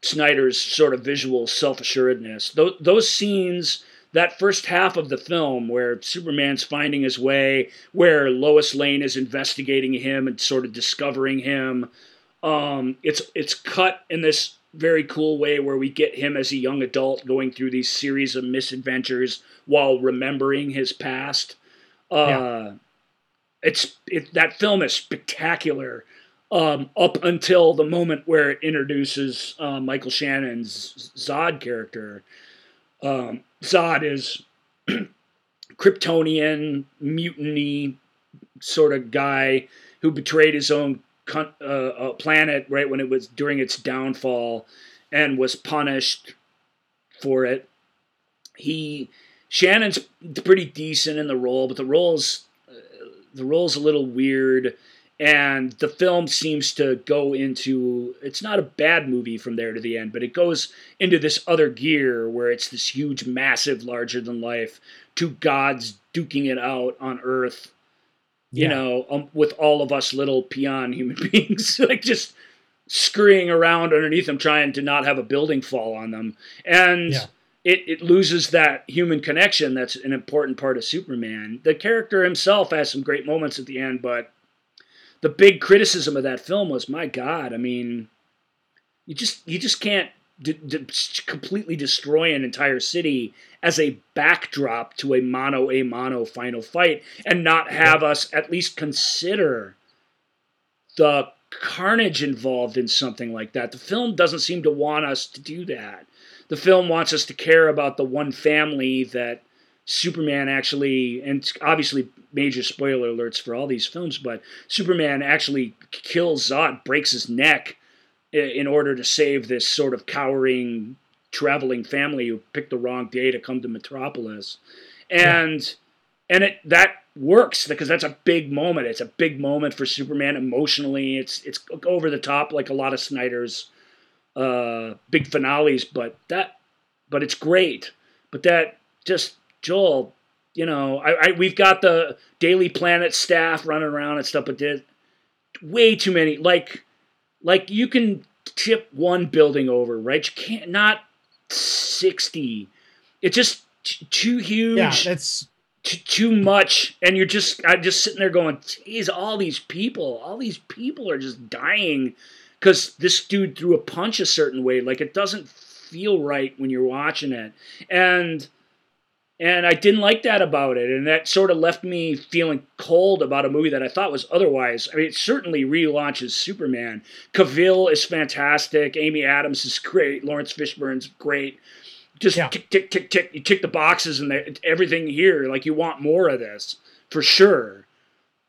snyder's sort of visual self-assuredness those, those scenes that first half of the film where superman's finding his way where lois lane is investigating him and sort of discovering him um, it's it's cut in this very cool way where we get him as a young adult going through these series of misadventures while remembering his past. Uh, Yeah. It's it that film is spectacular um, up until the moment where it introduces uh, Michael Shannon's Zod character. Um, Zod is Kryptonian mutiny sort of guy who betrayed his own con- uh, uh, planet right when it was during its downfall and was punished for it. He Shannon's pretty decent in the role, but the role's uh, the role's a little weird, and the film seems to go into it's not a bad movie from there to the end, but it goes into this other gear where it's this huge, massive, larger than life, two gods duking it out on Earth you Yeah. know, um, with all of us little peon human beings, like just scurrying around underneath them, trying to not have a building fall on them. And Yeah. it, it loses that human connection that's an important part of Superman. The character himself has some great moments at the end, but the big criticism of that film was, my God, I mean, you just you just can't d- d- completely destroy an entire city as a backdrop to a mono a mono final fight and not have us at least consider the carnage involved in something like that. The film doesn't seem to want us to do that. The film wants us to care about the one family that Superman actually, and obviously major spoiler alerts for all these films, but Superman actually kills Zod, breaks his neck in order to save this sort of cowering traveling family who picked the wrong day to come to Metropolis. And and it that works because that's a big moment. It's a big moment for Superman emotionally. It's it's over the top like a lot of Snyder's uh, big finales, but that but it's great. But that just Joel, you know, I, I we've got the Daily Planet staff running around and stuff, but there's way too many. Like like you can tip one building over, right? You can't not sixty. It's just t- too huge Yeah, that's t- too much and you're just i'm just sitting there going geez all these people all these people are just dying because this dude threw a punch a certain way like it doesn't feel right when you're watching it and and i didn't like that about it and that sort of left me feeling cold about a movie that i thought was otherwise i mean it certainly relaunches superman cavill is fantastic amy adams is great laurence fishburne's great just Yeah. tick tick tick tick. You tick the boxes and everything here. Like you want more of this for sure.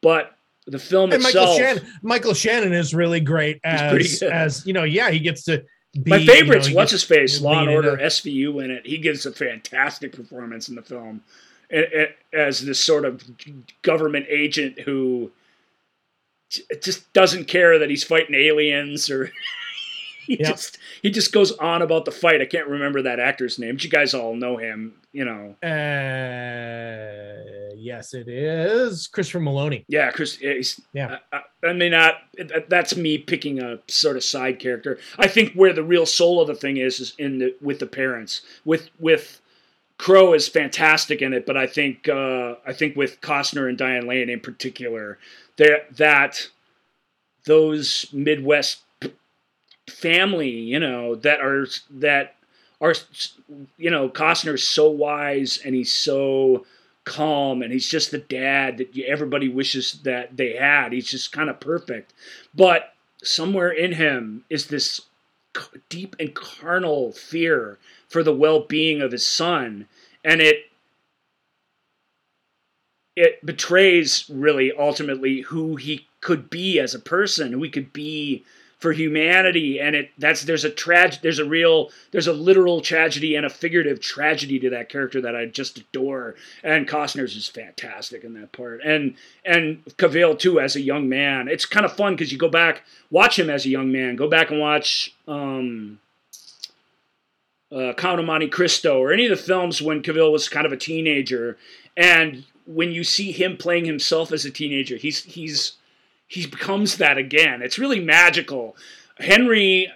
But the film and Michael itself, Shannon. Michael Shannon is really great as as you know. Yeah, he gets to be my you know, what's his face, Law and Order SVU in it. He gives a fantastic performance in the film as this sort of government agent who just doesn't care that he's fighting aliens or. He Yeah. just he just goes on about the fight. I can't remember that actor's name, but you guys all know him, you know. Uh, yes, it is Christopher Meloni. Yeah, Chris. Yeah. I, I, mean, not that's me picking a sort of side character. I think where the real soul of the thing is is in the with the parents. With with Crowe is fantastic in it, but I think uh, I think with Costner and Diane Lane in particular, that that those Midwest family, you know, that are that are you know Costner's so wise and he's so calm and he's just the dad that everybody wishes that they had. He's just kind of perfect. But somewhere in him is this deep and carnal fear for the well-being of his son and it it betrays really ultimately who he could be as a person who he could be for humanity and it that's there's a tragedy there's a real there's a literal tragedy and a figurative tragedy to that character that I just adore. And Costner's is fantastic in that part. And and Cavill too as a young man. It's kind of fun because you go back watch him as a young man. Go back and watch um uh, Count of Monte Cristo or any of the films when Cavill was kind of a teenager. And when you see him playing himself as a teenager he's he's he becomes that again. It's really magical. Henry,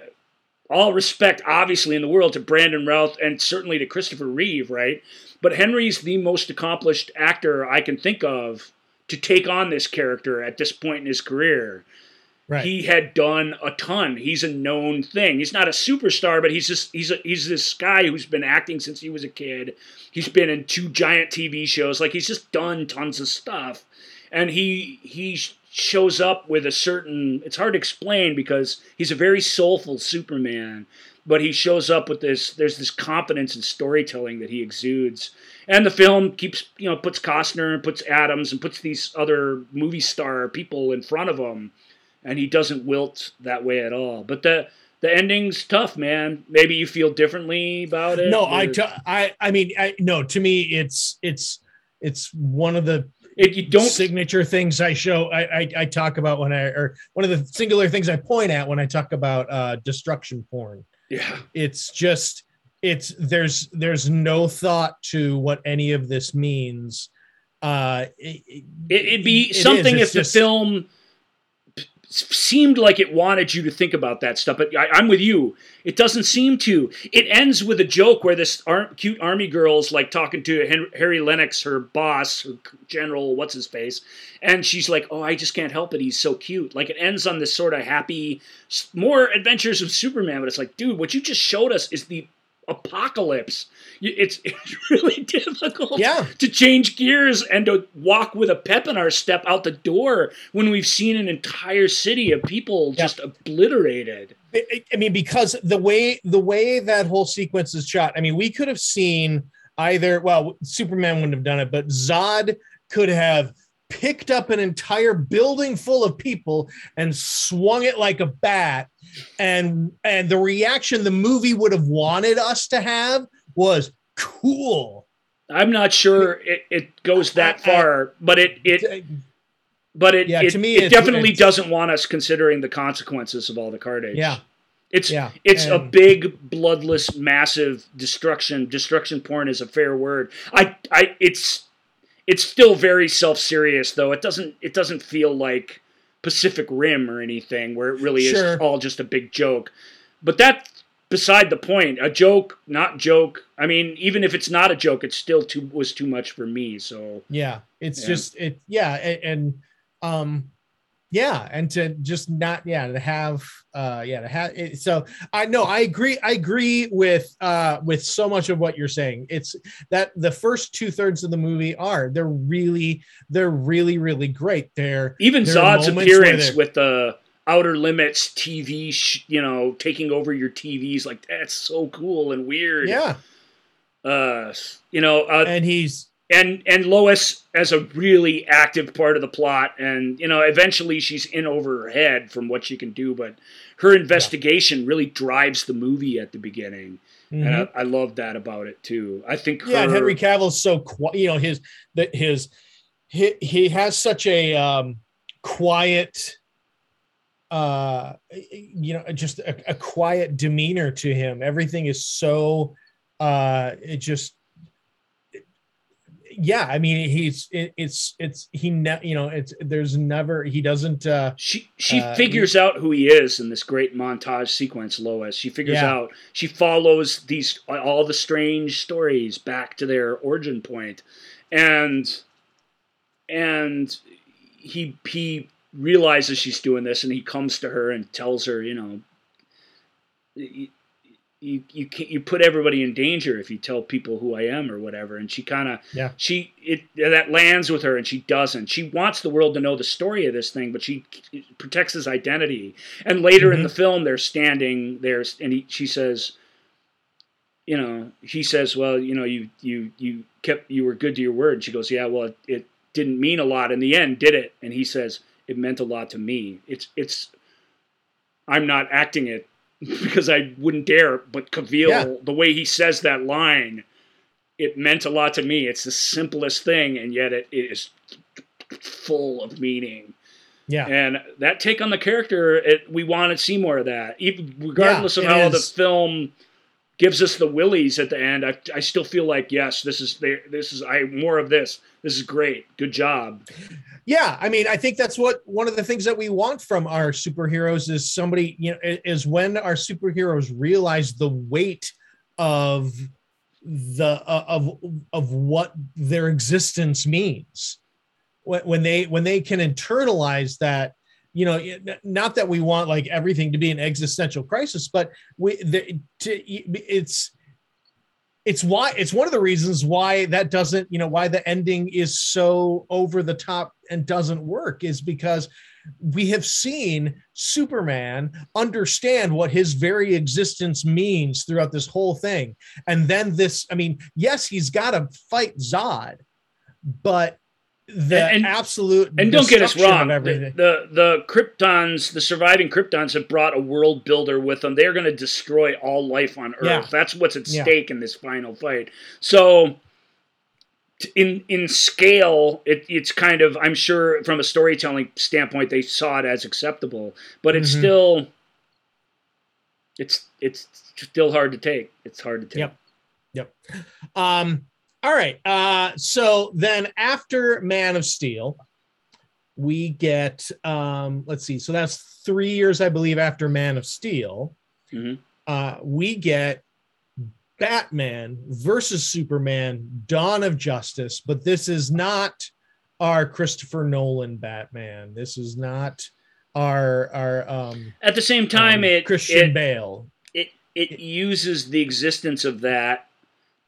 all respect, obviously, in the world to Brandon Routh and certainly to Christopher Reeve, right? But Henry's the most accomplished actor I can think of to take on this character at this point in his career. Right. He had done a ton. He's a known thing. He's not a superstar, but he's just he's a, he's this guy who's been acting since he was a kid. He's been in two giant TV shows. Like he's just done tons of stuff, and he he's shows up with a certain it's hard to explain because he's a very soulful superman but he shows up with this there's this confidence in storytelling that he exudes. And the film keeps you know puts costner and puts adams and puts these other movie star people in front of him and he doesn't wilt that way at all. But the the ending's tough man. Maybe you feel differently about it no or... I, t- I i mean I, no to me it's it's it's one of the it, you don't signature things I show I, I, I talk about when I or one of the singular things I point at when I talk about uh, destruction porn. Yeah, it's just it's there's there's no thought to what any of this means. Uh, it, would be it something if just, the film seemed like it wanted you to think about that stuff, but I, am with you. It doesn't seem to. It ends with a joke where this ar- cute army girl's like talking to Hen- Harry Lennix, her boss, her general, what's his face, and she's like, "Oh, I just can't help it. He's so cute." Like it ends on this sort of happy, more adventures of Superman, but it's like, dude, what you just showed us is the apocalypse. It's, it's really difficult yeah. to change gears and to walk with a pep in our step out the door when we've seen an entire city of people yeah. just obliterated. I mean, because the way the way that whole sequence is shot, I mean, we could have seen either. Well, Superman wouldn't have done it, but Zod could have picked up an entire building full of people and swung it like a bat and and the reaction the movie would have wanted us to have was cool i'm not sure it, it goes that far but it it but it, yeah, it, to me, it definitely doesn't want us considering the consequences of all the carnage. Yeah, it's yeah. it's and, a big, bloodless, massive destruction. Destruction porn is a fair word. I, I, it's it's still very self-serious though. It doesn't it doesn't feel like Pacific Rim or anything where it really sure. is all just a big joke. But that's beside the point. A joke, not joke. I mean, even if it's not a joke, it still too was too much for me. So yeah, it's yeah. just it. Yeah, and, and um, yeah and to just not yeah to have uh yeah to have it, so i know i agree i agree with uh with so much of what you're saying. It's that the first two-thirds of the movie are they're really they're really really great. They're even zod's appearance with the outer limits tv sh- you know taking over your tvs like that's so cool and weird. Yeah. Uh you know uh, and he's and and Lois as a really active part of the plot, and you know, eventually she's in over her head from what she can do, but her investigation yeah. really drives the movie at the beginning, mm-hmm. and I, I love that about it too. I think her, yeah, Henry Cavill's so quiet. You know, his that his he, he has such a um, quiet uh you know just a, a quiet demeanor to him everything is so uh it just yeah i mean he's it, it's it's he ne- you know it's there's never he doesn't uh she she uh, figures he, out who he is in this great montage sequence lois she figures yeah. out she follows these all the strange stories back to their origin point and and he he realizes she's doing this and he comes to her and tells her you know you you can you put everybody in danger if you tell people who I am or whatever. And she kind of Yeah. she it that lands with her and she doesn't. She wants the world to know the story of this thing, but she protects his identity. And later in Mhm. the film, they're standing there, and he, she says, you know, he says, well, you know, you you you kept you were good to your word. She goes, yeah, well, it, it didn't mean a lot in the end, did it? And he says, it meant a lot to me. It's it's I'm not acting it because I wouldn't dare, but Cavill, Yeah. the way he says that line, it meant a lot to me. It's the simplest thing, and yet it, it is full of meaning. Yeah. And that take on the character, it, we want to see more of that. Even regardless Yeah, of it how the film gives us the willies at the end, I, I still feel like yes, this is. This is I more of this. This is great. Good job. Yeah, I mean, I think that's what one of the things that we want from our superheroes is somebody, you know, is when our superheroes realize the weight of the uh, of of what their existence means. When, when they when they can internalize that, you know, eh, not that we want like everything to be an existential crisis, but we the, to, it's it's why it's one of the reasons why that doesn't you know why the ending is so over the top and doesn't work is because we have seen superman understand what his very existence means throughout this whole thing. And then this i mean yes he's got to fight zod but the And- absolute And don't get us wrong. The, the the Kryptons, the surviving Kryptons, have brought a world builder with them. They're going to destroy all life on Earth. Yeah. That's what's at Yeah. stake in this final fight. So, in in scale, it, it's kind of I'm sure from a storytelling standpoint they saw it as acceptable, but it's Mhm. still it's it's still hard to take. It's hard to take. Yep. Yep. Um, all right. Uh, so then after Man of Steel, we get um, let's see. So that's three years, I believe, after Man of Steel. Mhm. Uh, we get Batman versus Superman: Dawn of Justice, but this is not our Christopher Nolan Batman. This is not our our um, At the same time, um, it Christian it, Bale. it it uses the existence of that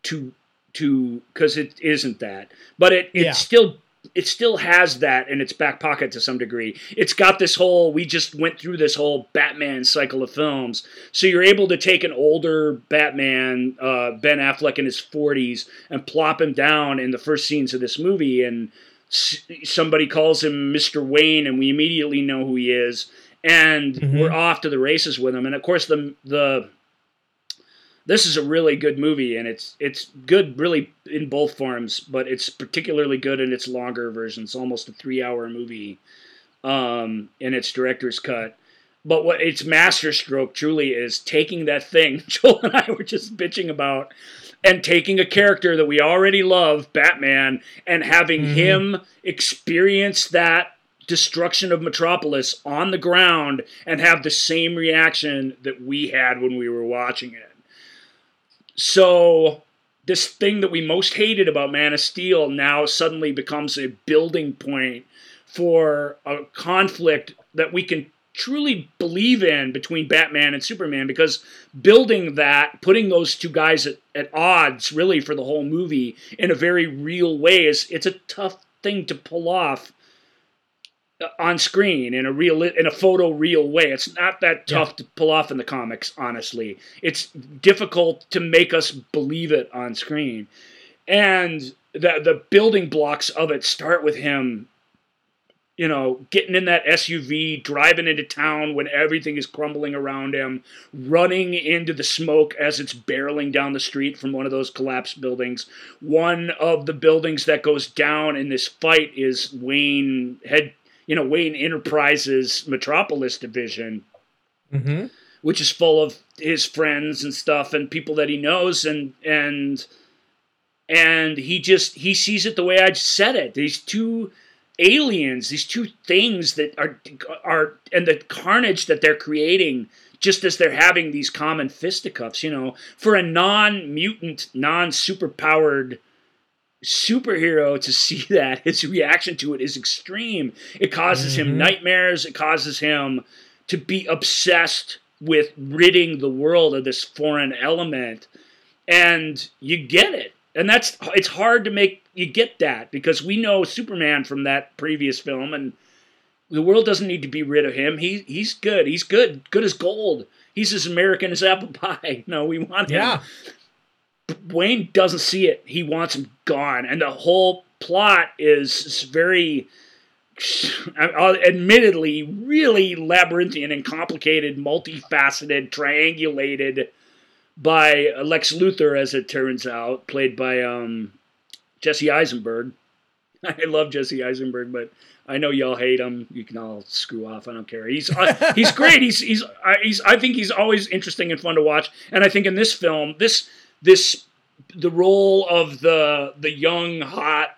to to because it isn't that but it it Yeah. still it still has that in its back pocket to some degree it's got this whole we just went through this whole batman cycle of films so you're able to take an older batman uh, ben affleck in his 40s and plop him down in the first scenes of this movie and s- somebody calls him mr wayne and we immediately know who he is and Mhm. we're off to the races with him and of course the the this is a really good movie and it's it's good really in both forms but it's particularly good in its longer version. It's almost a three hour movie um, in its director's cut. But what its masterstroke truly is taking that thing joel and i were just bitching about and taking a character that we already love batman and having Mhm. him experience that destruction of metropolis on the ground and have the same reaction that we had when we were watching it so this thing that we most hated about Man of Steel now suddenly becomes a building point for a conflict that we can truly believe in between Batman and Superman because building that, putting those two guys at, at odds really for the whole movie in a very real way is it's a tough thing to pull off on screen in a real in a photo real way. It's not that tough to pull off in the comics, honestly. It's difficult to make us believe it on screen. And the the building blocks of it start with him you know, getting in that SUV, driving into town when everything is crumbling around him, running into the smoke as it's barreling down the street from one of those collapsed buildings. One of the buildings that goes down in this fight is Wayne head, you know, Wayne Enterprises Metropolis division Mhm. which is full of his friends and stuff and people that he knows and and and he just he sees it the way I said it. These two aliens, these two things that are are and the carnage that they're creating just as they're having these common fisticuffs, you know, for a non-mutant, non-superpowered superhero to see that his reaction to it is extreme. It causes him Mhm. nightmares, it causes him to be obsessed with ridding the world of this foreign element. And you get it. And that's it's hard to make you get that because we know superman from that previous film and the world doesn't need to be rid of him. He he's good. He's good. Good as gold. He's as american as apple pie. No we want him. Yeah. Wayne doesn't see it. He wants him gone, and the whole plot is very, uh, admittedly, really labyrinthian and complicated, multifaceted, triangulated by Lex Luthor, as it turns out, played by um, Jesse Eisenberg. I love Jesse Eisenberg, but I know y'all hate him. You can all screw off. I don't care. He's uh, he's great. He's he's I, he's. I think he's always interesting and fun to watch. And I think in this film, this this the role of the the young hot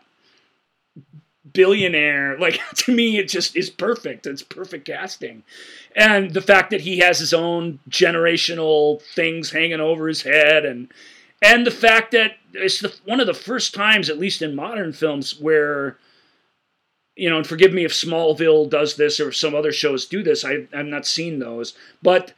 billionaire like to me it just is perfect. It's perfect casting. And the fact that he has his own generational things hanging over his head and and the fact that it's the, one of the first times at least in modern films where you know and forgive me if smallville does this or some other shows do this. I, i've not seen those. But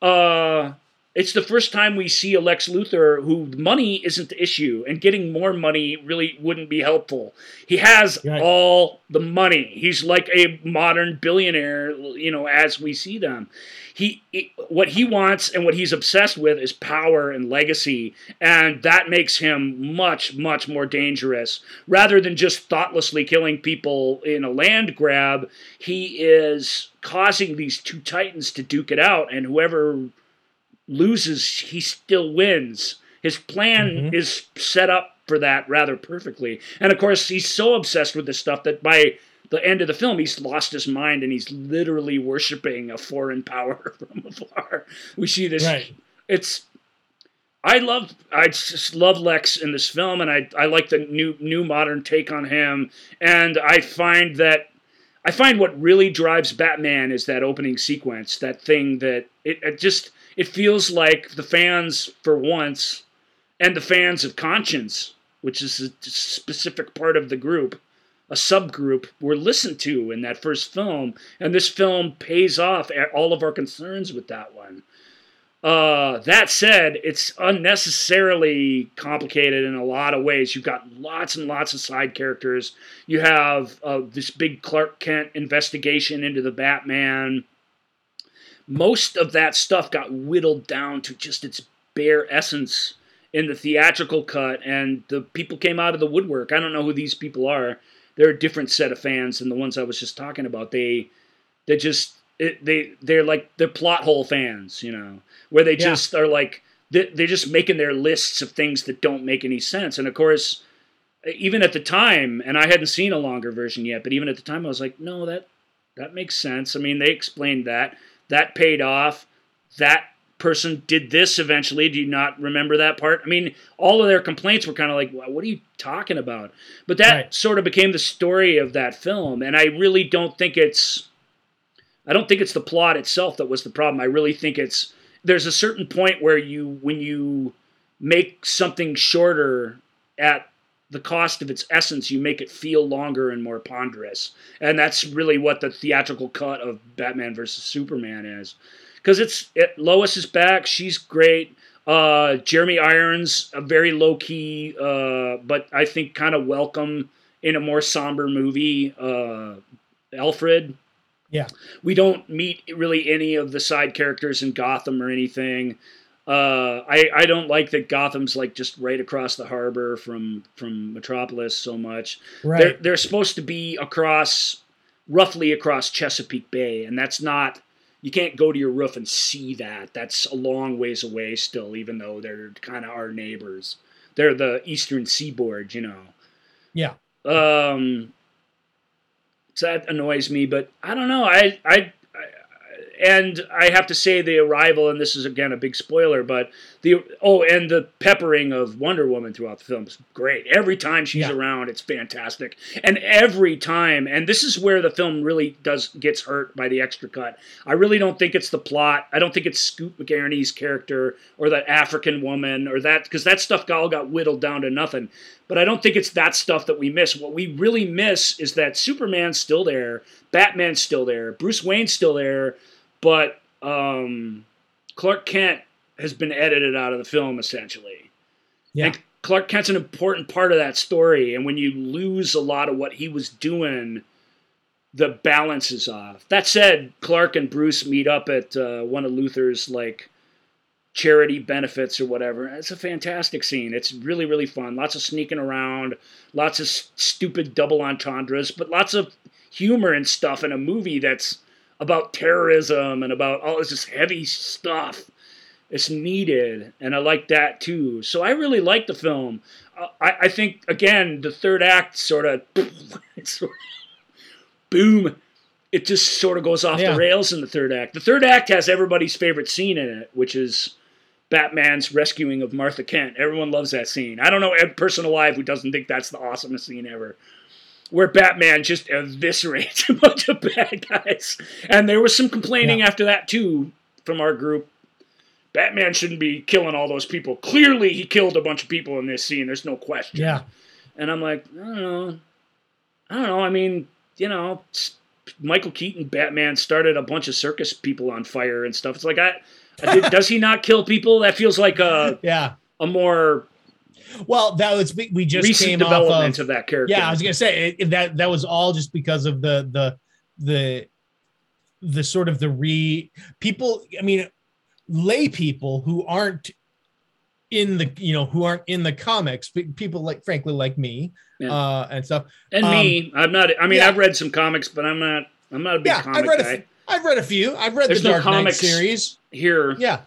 uh it's the first time we see a Lex Luthor who money isn't the issue, and getting more money really wouldn't be helpful. He has Right. all the money. He's like a modern billionaire, you know, as we see them. He, he what he wants and what he's obsessed with is power and legacy, and that makes him much much more dangerous. Rather than just thoughtlessly killing people in a land grab, he is causing these two titans to duke it out, and whoever loses, he still wins. His plan Mhm. is set up for that rather perfectly. And of course, he's so obsessed with this stuff that by the end of the film, he's lost his mind and he's literally worshiping a foreign power from afar. We see this. Right. It's. I love. I just love Lex in this film, and I I like the new new modern take on him. And I find that I find what really drives Batman is that opening sequence, that thing that it, it just it feels like the fans for once and the fans of conscience, which is a specific part of the group, a subgroup, were listened to in that first film, and this film pays off all of our concerns with that one. Uh, that said, it's unnecessarily complicated in a lot of ways. You've got lots and lots of side characters. You have uh, this big Clark Kent investigation into the Batman. Most of that stuff got whittled down to just its bare essence in the theatrical cut, and the people came out of the woodwork. I don't know who these people are. They're a different set of fans than the ones I was just talking about. They, they just it, they they're like they're plot hole fans, you know, where they Yeah. just are like they- they're just making their lists of things that don't make any sense. And of course, even at the time, and I hadn't seen a longer version yet, but even at the time, I was like, no, that that makes sense. I mean, they explained that that paid off. That person did this eventually. Do you not remember that part? I mean, all of their complaints were kind of like, "Wha- what are you talking about? But that Right. sort of became the story of that film, and I really don't think it's. I don't think it's the plot itself that was the problem. I really think it's there's a certain point where you when you make something shorter at the cost of its essence, you make it feel longer and more ponderous. And that's really what the theatrical cut of Batman versus Superman is. Because it's it, Lois is back, she's great. Uh, Jeremy Irons, a very low key, uh, but I think kind of welcome in a more somber movie. Uh, Alfred, Yeah. we don't meet really any of the side characters in Gotham or anything. Uh, I I don't like that Gotham's like just right across the harbor from from Metropolis so much. They're Right. they're supposed to be across roughly across Chesapeake Bay, and that's not. You can't go to your roof and see that. That's a long ways away still, even though they're kind of our neighbors. They're the eastern seaboard, you know. Yeah. Um, so that annoys me, but I don't know. I, I and I have to say the arrival, and this is again a big spoiler, but the oh, and the peppering of Wonder Woman throughout the film is great. Every time she's Yeah. around, it's fantastic, and every time, and this is where the film really does gets hurt by the extra cut. I really don't think it's the plot. I don't think it's Scoot McNairy's character or that African woman or that because that stuff all got whittled down to nothing. But I don't think it's that stuff that we miss. What we really miss is that Superman's still there, Batman's still there, Bruce Wayne's still there, but um, Clark Kent has been edited out of the film essentially. Yeah. And Clark Kent's an important part of that story, and when you lose a lot of what he was doing, the balance is off. That said, Clark and Bruce meet up at uh, one of Luthor's like charity benefits or whatever. It's a fantastic scene. It's really really fun. Lots of sneaking around, lots of stupid double entendres, but lots of humor and stuff in a movie that's about terrorism and about all this just heavy stuff. It's needed, and I like that too. So I really like the film. Uh, I, I think again the third act sort of, it's sort of boom, it just sort of goes off Yeah. the rails in the third act. The third act has everybody's favorite scene in it, which is Batman's rescuing of Martha Kent. Everyone loves that scene. I don't know a person alive who doesn't think that's the awesomest scene ever. Where Batman just eviscerates a bunch of bad guys. And there was some complaining Yeah. after that too from our group. Batman shouldn't be killing all those people. Clearly he killed a bunch of people in this scene. There's no question. Yeah. And I'm like, I don't know. I don't know. I mean, you know, Michael Keaton Batman started a bunch of circus people on fire and stuff. It's like I, I did, does he not kill people? That feels like a Yeah. a more Well, that was we just recent came off development of, of, that character. Yeah, I was gonna say it, that that was all just because of the the the the sort of the re people. I mean, lay people who aren't in the you know who aren't in the comics, pe- people like frankly like me Yeah. uh, and stuff. and me, I'm not. I mean, um, yeah. I've read some comics, but I'm not. I'm not a big Yeah, comic I've read a guy. f- I've read a few. I've read There's the Dark Knight comics. series. Here, Yeah,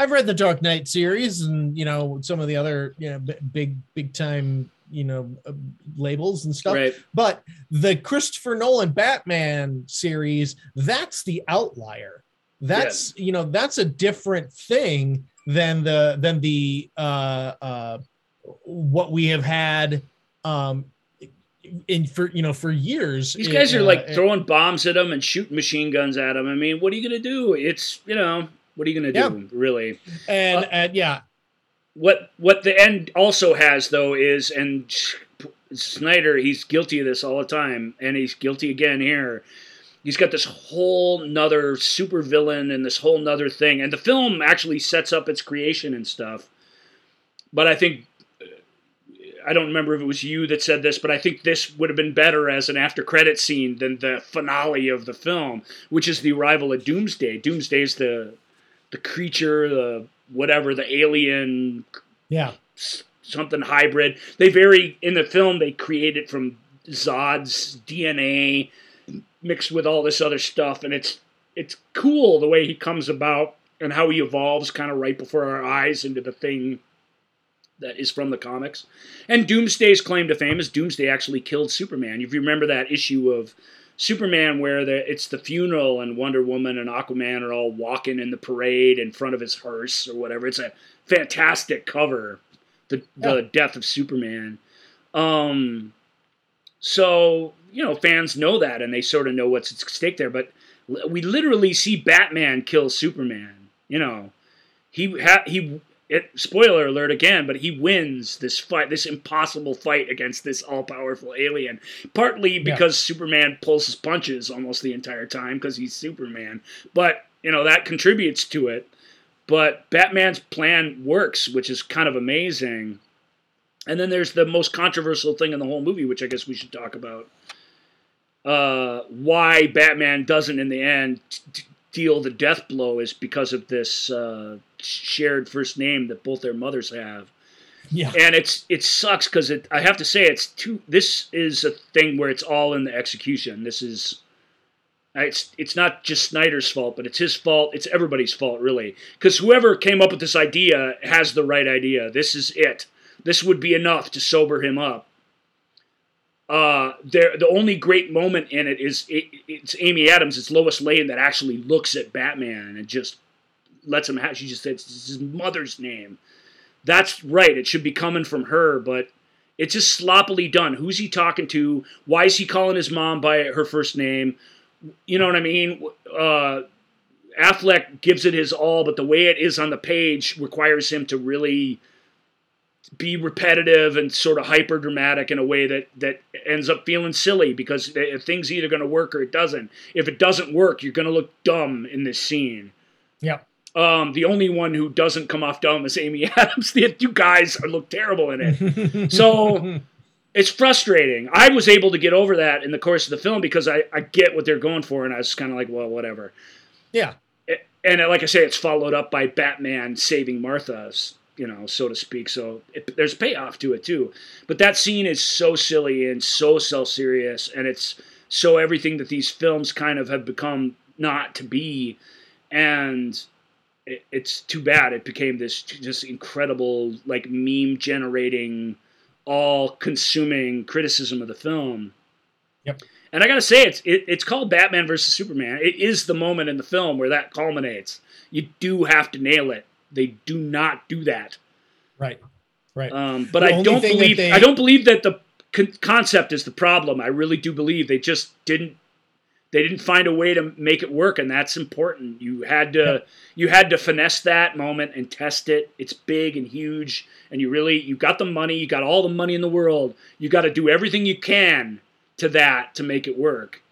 I've read the Dark Knight series and you know some of the other you know b- big big time you know uh, labels and stuff. right? But the Christopher Nolan Batman series, that's the outlier. That's you know that's a different thing than the than the uh uh what we have had um in for you know for years. These guys are uh, like throwing bombs at them and shooting machine guns at them. I mean, what are you gonna do? It's you know, what are you gonna do? Really? and uh, and yeah, what what the end also has though is and Snyder he's guilty of this all the time and he's guilty again here. He's got this whole nother super villain and this whole nother thing and the film actually sets up its creation and stuff. But I think I don't remember if it was you that said this, but I think this would have been better as an after credit scene than the finale of the film, which is the arrival of Doomsday. Doomsday is the the creature, the whatever, the alien yeah, something hybrid. They vary in the film. They create it from Zod's DNA mixed with all this other stuff, and it's it's cool the way he comes about and how he evolves kind of right before our eyes into the thing that is from the comics. And Doomsday's claim to fame is Doomsday actually killed Superman. If you remember that issue of Superman where the, it's the funeral and Wonder Woman and Aquaman are all walking in the parade in front of his hearse or whatever. It's a fantastic cover. The the death of Superman. Um so, you know, fans know that and they sort of know what's at stake there, but we literally see Batman kill Superman, you know. He ha- he it, spoiler alert again, but he wins this fight, this impossible fight against this all-powerful alien. Partly because Superman pulls his punches almost the entire time because he's Superman, but you know that contributes to it. But Batman's plan works, which is kind of amazing. And then there's the most controversial thing in the whole movie, which I guess we should talk about. Uh, why Batman doesn't, in the end, t- deal the death blow is because of this uh, shared first name that both their mothers have yeah, and it's it sucks because it I have to say it's too this is a thing where it's all in the execution. This is it's it's not just Snyder's fault, but it's his fault. It's everybody's fault really because whoever came up with this idea has the right idea. This is it. This would be enough to sober him up. Uh, the only great moment in it is it, it's Amy Adams, it's Lois Lane that actually looks at Batman and just lets him have. She just says his mother's name that's right. It should be coming from her, but it's just sloppily done. Who's he talking to? Why is he calling his mom by her first name? You know what I mean? Uh, Affleck gives it his all, but the way it is on the page requires him to really be repetitive and sort of hyper dramatic in a way that that ends up feeling silly because thing's either going to work or it doesn't. If it doesn't work, you're going to look dumb in this scene. yeah. Um, the only one who doesn't come off dumb is Amy Adams. The two guys look terrible in it. So it's frustrating. I was able to get over that in the course of the film because I, I get what they're going for, and I was kind of like, well, whatever. yeah, And like I say, it's followed up by Batman saving Martha, you know, so to speak. So it, there's payoff to it too. But that scene is so silly and so self serious, and it's so everything that these films kind of have become not to be, and it, it's too bad it became this just incredible like meme generating all consuming criticism of the film Yep. and i gotta say it's it, it's called batman versus superman it is the moment in the film where that culminates you do have to nail it they do not do that. Right, right. um, but The i don't believe they- i don't believe that the con- concept is the problem. I really do believe they just didn't they didn't find a way to make it work and that's important. You had to you had to finesse that moment and test it. It's big and huge and you really you got the money you got all the money in the world. You got to do everything you can to that to make it work.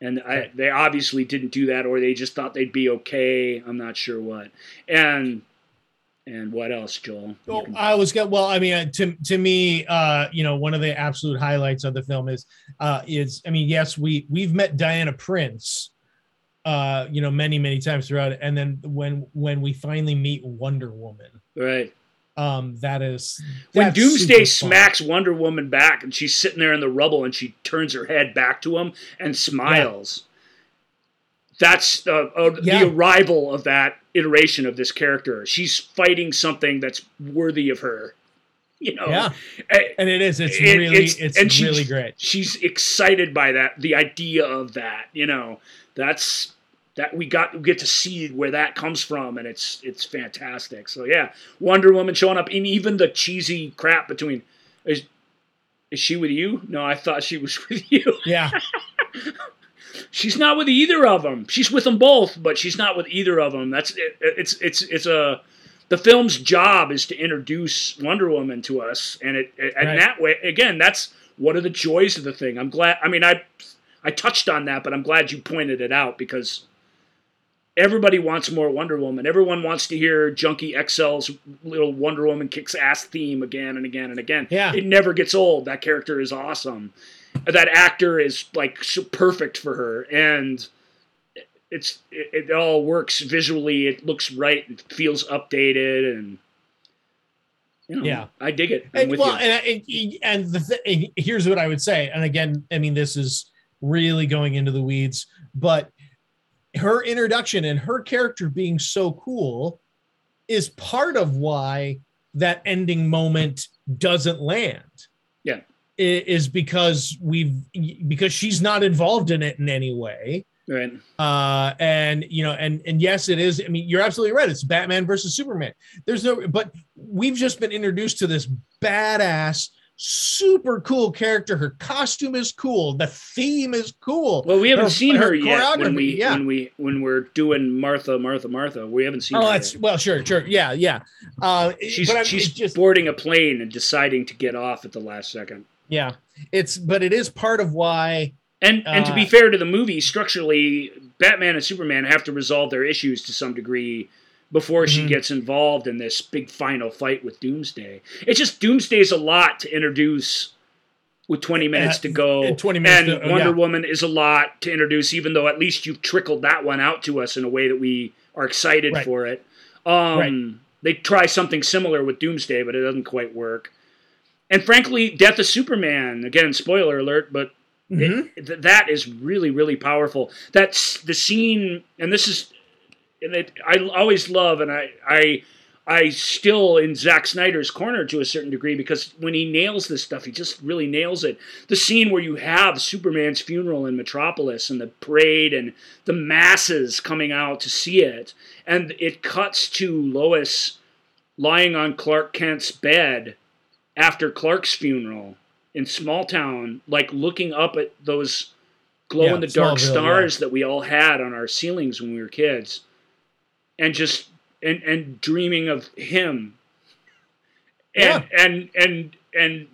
And I, they obviously didn't do that or they just thought they'd be okay. I'm not sure what. And and what else joel Well, can- I was well. I mean, uh, to to me, uh, you know, one of the absolute highlights of the film is, uh, is I mean, yes, we we've met Diana Prince, uh, you know, many many times throughout, it, and then when when we finally meet Wonder Woman, right um, that is when Doomsday smacks Wonder Woman back and she's sitting there in the rubble and she turns her head back to him and smiles. That's uh, uh, Yeah. the arrival of that iteration of this character. She's fighting something that's worthy of her. You know, Yeah, and it is. It's It- really it's- it's, and really great. she's excited by that. The idea of that, you know, that's that we got we get to see where that comes from, and it's it's fantastic. So yeah, Wonder Woman showing up, in even the cheesy crap between is is she with you? No, I thought she was with you. Yeah, She's not with either of them. She's with them both, but she's not with either of them. That's it, it's it's it's a the film's job is to introduce Wonder Woman to us, and it, it and Right. that way again, that's one of the joys of the thing. I'm glad. I mean, I I touched on that, but I'm glad you pointed it out because everybody wants more Wonder Woman. Everyone wants to hear Junkie XL's little Wonder Woman kicks ass theme again and again and again. Yeah. It never gets old. That character is awesome. That actor is like so perfect for her and it's it, it all works visually. It looks right. It feels updated and you know, Yeah. I dig it. I'm and well, you. Uh, and, and and the th- here's what I would say, and again, I mean, this is really going into the weeds, but her introduction and her character being so cool is part of why that ending moment doesn't land. Is because we've because she's not involved in it in any way right. uh and you know and and yes it is i mean you're absolutely right it's batman versus superman there's no but we've just been introduced to this badass super cool character her costume is cool the theme is cool Well, we haven't Her- seen her, her yet when we yeah. when we when we're doing Martha, Martha, Martha. We haven't seen oh her. that's yet. well sure sure yeah yeah uh She's she's just boarding a plane and deciding to get off at the last second. Yeah it's but it is part of why And and to be Uh, fair to the movie, structurally, Batman and Superman have to resolve their issues to some degree before she Mhm. gets involved in this big final fight with Doomsday. It's just Doomsday's a lot to introduce with 20 minutes Uh, to go. in 20 minutes and to- Wonder yeah. Woman is a lot to introduce, even though at least you've trickled that one out to us in a way that we are excited Right. for it. Um, Right. They try something similar with Doomsday, but it doesn't quite work. And frankly, Death of Superman, again, spoiler alert, but Mhm. it, th- that is really really powerful that's the scene and this is and it, i always love and i i i still in Zack snyder's corner to a certain degree because when he nails this stuff he just really nails it the scene where you have superman's funeral in metropolis and the parade and the masses coming out to see it and it cuts to lois lying on clark kent's bed after clark's funeral in small town, like looking up at those glow in the dark stars that we all had on our ceilings when we were kids, and just and and dreaming of him, and and and and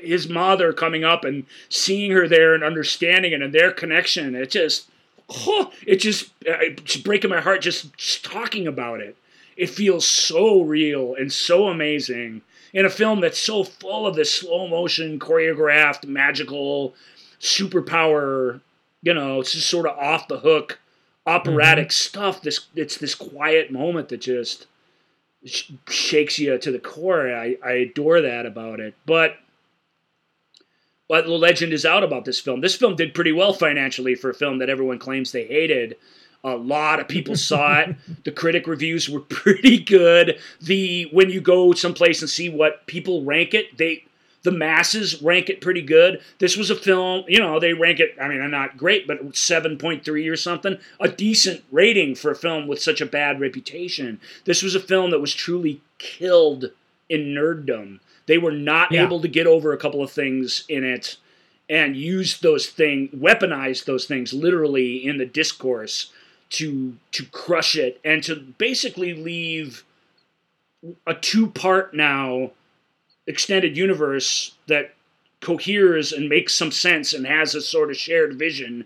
his mother coming up and seeing her there and understanding it and their connection. It just oh, it just uh, it's breaking my heart just, just talking about it. It feels so real and so amazing in a film that's so full of this slow motion, choreographed, magical, superpower. You know, it's just sort of off the hook, operatic mm-hmm. stuff. This it's this quiet moment that just sh- shakes you to the core. I, I adore that about it. But but the legend is out about this film. This film did pretty well financially for a film that everyone claims they hated. A lot of people saw it. The critic reviews were pretty good. The when you go someplace and see what people rank it, they the masses rank it pretty good. This was a film, you know, they rank it, I mean, I'm not great, but 7.3 or something. A decent rating for a film with such a bad reputation. This was a film that was truly killed in nerddom. They were not yeah. able to get over a couple of things in it and use those things, weaponize those things literally in the discourse to to crush it and to basically leave a two part now extended universe that coheres and makes some sense and has a sort of shared vision.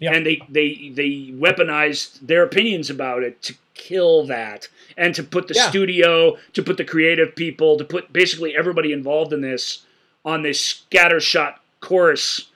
Yep. And they, they they weaponized their opinions about it to kill that and to put the yeah. studio, to put the creative people, to put basically everybody involved in this on this scattershot course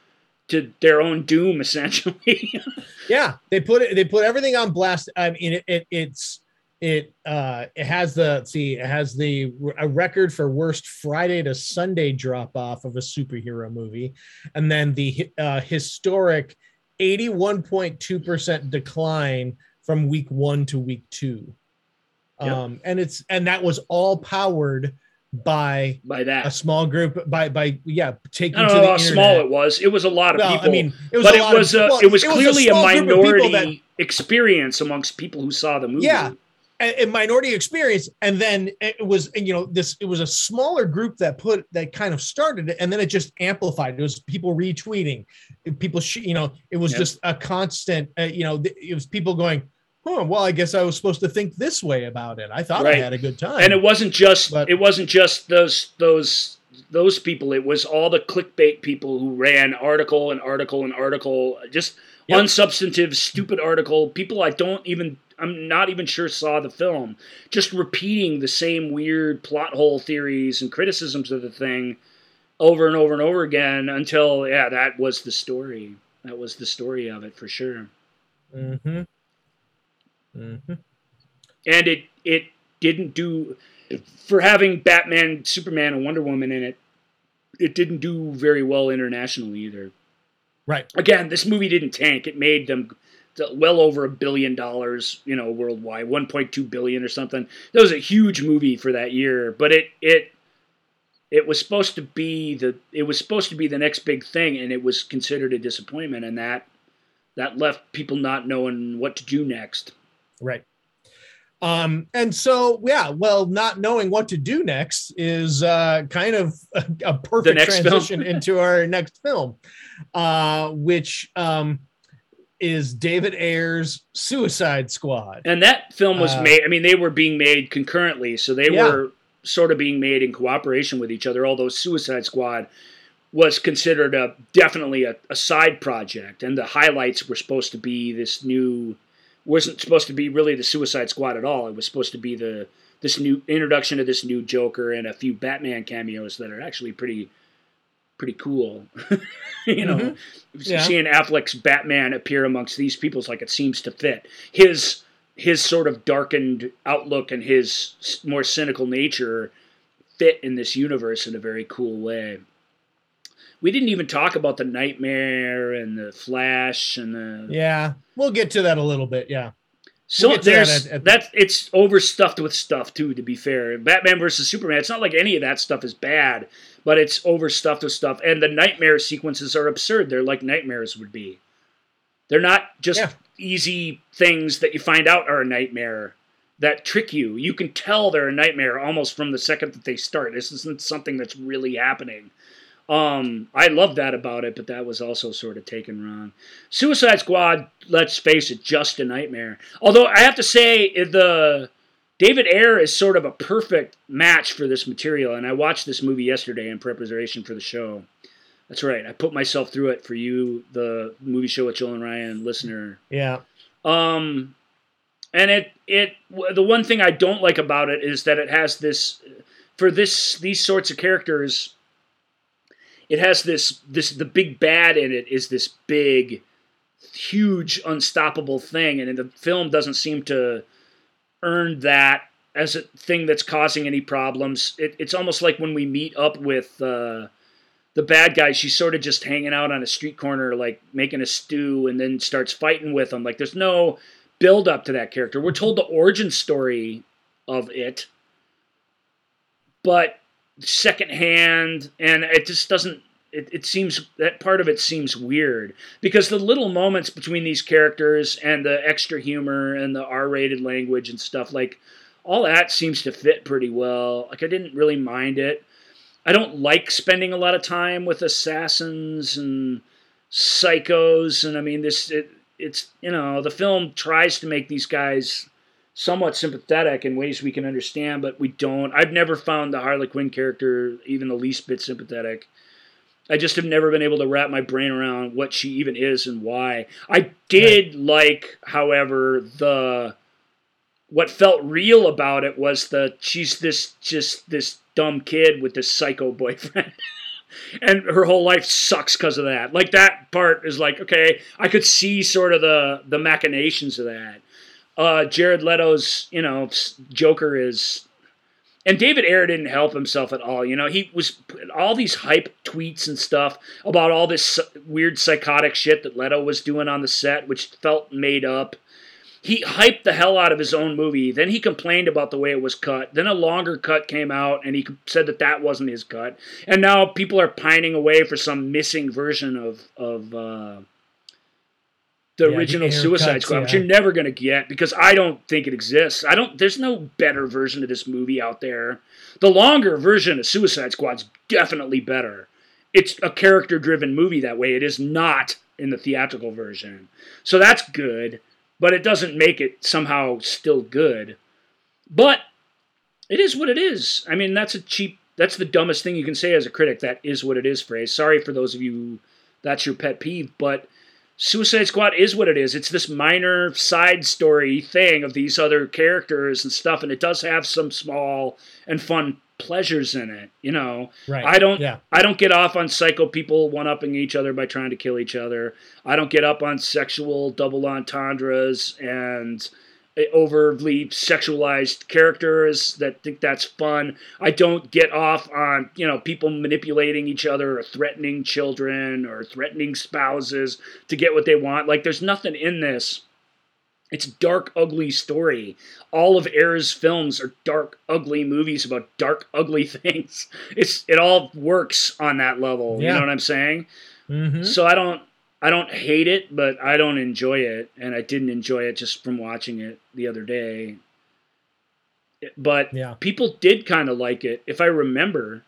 to their own doom essentially. yeah, they put it they put everything on blast. I mean it, it it's it uh it has the see it has the a record for worst friday to sunday drop off of a superhero movie and then the uh, historic 81.2% decline from week one to week two yep. um and it's and that was all powered by by that. a small group by by yeah taking I don't know how small it was. It was a lot of well, people. I mean it was but it was, of, a, well, it was clearly a, a minority that, experience amongst people who saw the movie. Yeah a, minority experience and then it was you know this it was a smaller group that put that kind of started it and then it just amplified. It was people retweeting. People you know it was just a constant uh, you know it was people going oh well i guess i was supposed to think this way about it i thought right. i had a good time and it wasn't just but, it wasn't just those those those people it was all the clickbait people who ran article and article and article just yep. unsubstantive stupid article people i don't even I'm not even sure saw the film, just repeating the same weird plot hole theories and criticisms of the thing over and over and over again until yeah, that was the story. That was the story of it for sure. Mhm. Mhm. And it it didn't do for having Batman, Superman, and Wonder Woman in it. It didn't do very well internationally either. Right. Again, this movie didn't tank. It made them well over a billion dollars, you know, worldwide, 1.2 billion or something. That was a huge movie for that year, but it it it was supposed to be the it was supposed to be the next big thing and it was considered a disappointment and that that left people not knowing what to do next. Right. Um, and so, yeah, well, not knowing what to do next is uh, kind of a, a perfect transition into our next film, uh, which um, is David Ayer's Suicide Squad. And that film was uh, made, I mean, they were being made concurrently. So they yeah. were sort of being made in cooperation with each other, although Suicide Squad was considered a definitely a, a side project. And the highlights were supposed to be this new, wasn't supposed to be really the Suicide Squad at all. It was supposed to be the this new introduction of this new Joker and a few Batman cameos that are actually pretty pretty cool. you know, mm-hmm. yeah. seeing Affleck's Batman appear amongst these people is like it seems to fit his his sort of darkened outlook and his more cynical nature fit in this universe in a very cool way. We didn't even talk about the Nightmare and the Flash and the yeah. We'll get to that a little bit. Yeah. So we'll there's that, at, at that it's overstuffed with stuff too. To be fair, Batman versus Superman. It's not like any of that stuff is bad but it's overstuffed with stuff. And the nightmare sequences are absurd. They're like nightmares would be. They're not just yeah. easy things that you find out are a nightmare that trick you. You can tell they're a nightmare almost from the second that they start. This isn't something that's really happening. Um, I love that about it, but that was also sort of taken wrong. Suicide Squad, let's face it, just a nightmare. Although I have to say the David Ayer is sort of a perfect match for this material, and I watched this movie yesterday in preparation for the show. That's right. I put myself through it for you, the movie show with Joel and Ryan listener. Yeah. Um, and it it the one thing I don't like about it is that it has this for this these sorts of characters. It has this this the big bad in it is this big, huge, unstoppable thing, and the film doesn't seem to earn that as a thing that's causing any problems. It, it's almost like when we meet up with. Uh, the bad guy, she's sort of just hanging out on a street corner, like making a stew, and then starts fighting with him. Like there's no build up to that character. We're told the origin story of it, but secondhand, and it just doesn't. It, it seems that part of it seems weird because the little moments between these characters and the extra humor and the R-rated language and stuff like all that seems to fit pretty well. Like I didn't really mind it. I don't like spending a lot of time with assassins and psychos, and I mean this. It, it's you know the film tries to make these guys somewhat sympathetic in ways we can understand, but we don't. I've never found the Harley Quinn character even the least bit sympathetic. I just have never been able to wrap my brain around what she even is and why. I did right. like, however, the what felt real about it was the she's this just this dumb kid with this psycho boyfriend. and her whole life sucks because of that. Like that part is like, okay, I could see sort of the the machinations of that. Uh, Jared Leto's, you know, Joker is, and David Ayer didn't help himself at all. You know, he was all these hype tweets and stuff about all this weird psychotic shit that Leto was doing on the set, which felt made up he hyped the hell out of his own movie. Then he complained about the way it was cut. Then a longer cut came out, and he said that that wasn't his cut. And now people are pining away for some missing version of of uh, the yeah, original the Suicide cuts, Squad, yeah. which you're never gonna get because I don't think it exists. I don't. There's no better version of this movie out there. The longer version of Suicide Squad's definitely better. It's a character driven movie that way. It is not in the theatrical version, so that's good but it doesn't make it somehow still good. But it is what it is. I mean, that's a cheap, that's the dumbest thing you can say as a critic. That is what it is phrase. Sorry for those of you who that's your pet peeve, but Suicide Squad is what it is. It's this minor side story thing of these other characters and stuff, and it does have some small and fun pleasures in it. You know, right. I don't. Yeah. I don't get off on psycho people one upping each other by trying to kill each other. I don't get up on sexual double entendres and overly sexualized characters that think that's fun. I don't get off on, you know, people manipulating each other or threatening children or threatening spouses to get what they want. Like there's nothing in this it's dark, ugly story. All of Ayer's films are dark, ugly movies about dark, ugly things. It's it all works on that level. Yeah. You know what I'm saying? Mm-hmm. So I don't I don't hate it, but I don't enjoy it, and I didn't enjoy it just from watching it the other day. But yeah. people did kind of like it, if I remember.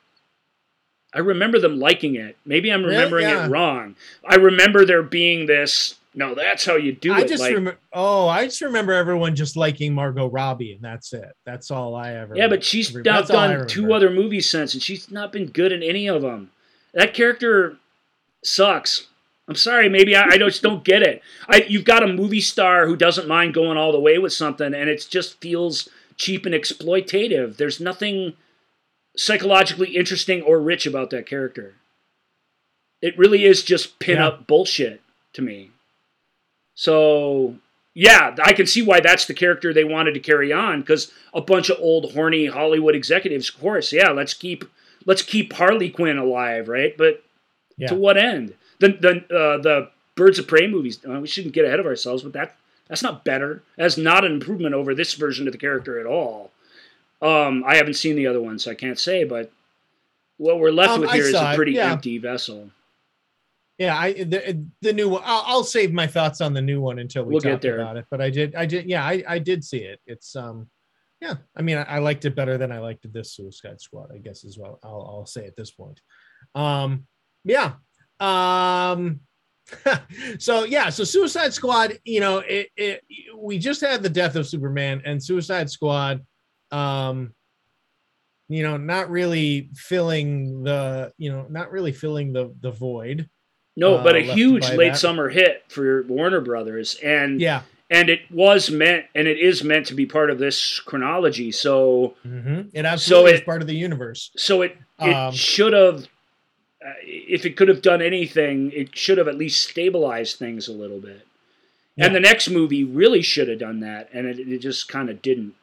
I remember them liking it. Maybe I'm remembering yeah. it wrong. I remember there being this no, that's how you do I it. Just like, remember, oh, I just remember everyone just liking Margot Robbie, and that's it. That's all I ever. Yeah, but she's now done two other movies since, and she's not been good in any of them. That character sucks. I'm sorry, maybe I, I just don't get it. I you've got a movie star who doesn't mind going all the way with something, and it just feels cheap and exploitative. There's nothing psychologically interesting or rich about that character. It really is just pin yeah. up bullshit to me. So yeah, I can see why that's the character they wanted to carry on because a bunch of old horny Hollywood executives, of course, yeah, let's keep let's keep Harley Quinn alive, right? But yeah. to what end? The the uh, the Birds of Prey movies. Uh, we shouldn't get ahead of ourselves, but that that's not better. That's not an improvement over this version of the character at all. Um, I haven't seen the other one, so I can't say. But what we're left um, with here is a pretty yeah. empty vessel. Yeah, I the, the new one. I'll, I'll, save my thoughts on the new one until we we'll talk there. about it. But I did, I did, yeah, I, I did see it. It's um, yeah. I mean, I, I liked it better than I liked this Suicide Squad. I guess as well. I'll, I'll say at this point. Um, yeah. Um, so yeah, so Suicide Squad. You know, it, it we just had the death of Superman and Suicide Squad. Um, you know, not really filling the, you know, not really filling the the void. No, but uh, a huge late that. summer hit for Warner Brothers, and Yeah. and it was meant, and it is meant to be part of this chronology. So hmm It absolutely is it- part of the universe. so it it Um, should have. Uh, if it could have done anything, it should have at least stabilized things a little bit. Yeah. And the next movie really should have done that, and it, it just kind of didn't.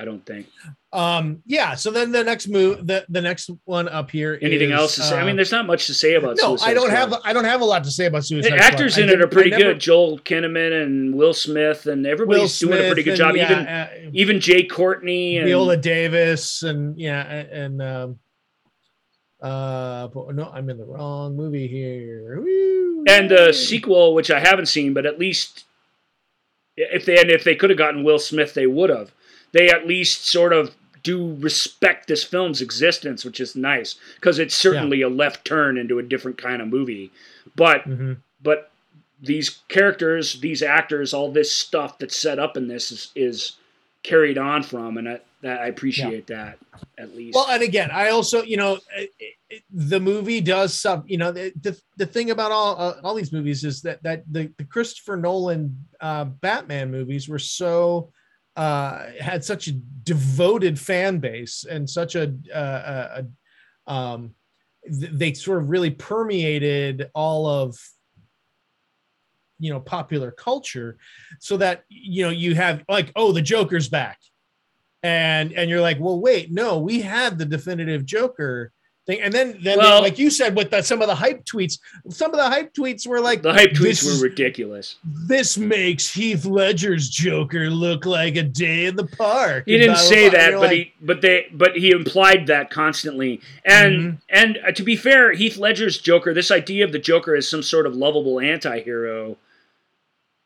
I don't think. Um, yeah. So then the next move, the the next one up here. Anything is, else to say? I uh, mean, there's not much to say about. no, Suicide I don't Squad. have I don't have a lot to say about The Suicide Squad. actors I in it are pretty never- good. Joel Kinnaman and Will Smith, and everybody's Will doing a pretty Smith good job. and, Even yeah, uh, even Jai Courtney and Viola Davis and yeah and um uh but no I'm in the wrong movie here Woo! and the sequel, which I haven't seen, but at least if they and if they could have gotten Will Smith, they would have. They at least sort of do respect this film's existence, which is nice because it's certainly a left turn into a different kind of movie. But Mhm. but these characters, these actors, all this stuff that's set up in this is, is carried on from, and I, that I appreciate that at least. well and again I also you know it, it, the movie does sub you know the, the, the thing about all uh, all these movies is that that the, the Christopher Nolan uh Batman movies were so uh had such a devoted fan base and such a uh, a, a um th- they sort of really permeated all of you know popular culture so that you know you have like oh the joker's back and and you're like well wait no we had the definitive joker thing and then then Well- like you said with the, some of the hype tweets some of the hype tweets were like the hype tweets were ridiculous. this makes heath ledger's joker look like a day in the park He didn't blah, say blah. That, but like, he but they but he implied that constantly. And Mhm. and uh, to be fair, Heath Ledger's Joker, this idea of the Joker as some sort of lovable anti-hero,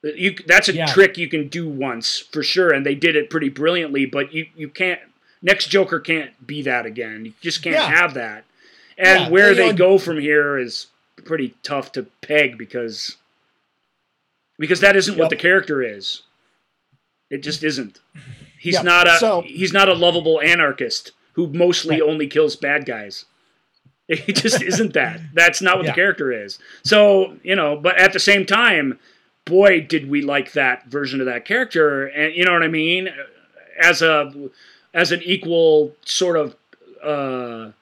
you that's a Yeah. trick you can do once for sure, and they did it pretty brilliantly. But you you can't next Joker can't be that again. You just can't Yeah. have that. And Yeah, where they go from here is pretty tough to peg because because that isn't what the character is. It just isn't. He's Yep. not a So- he's not a lovable anarchist who mostly Right. only kills bad guys. It just isn't that. That's not what Yeah. the character is. So, you know, but at the same time, boy, did we like that version of that character. And you know what I mean? As a as an equal sort of uh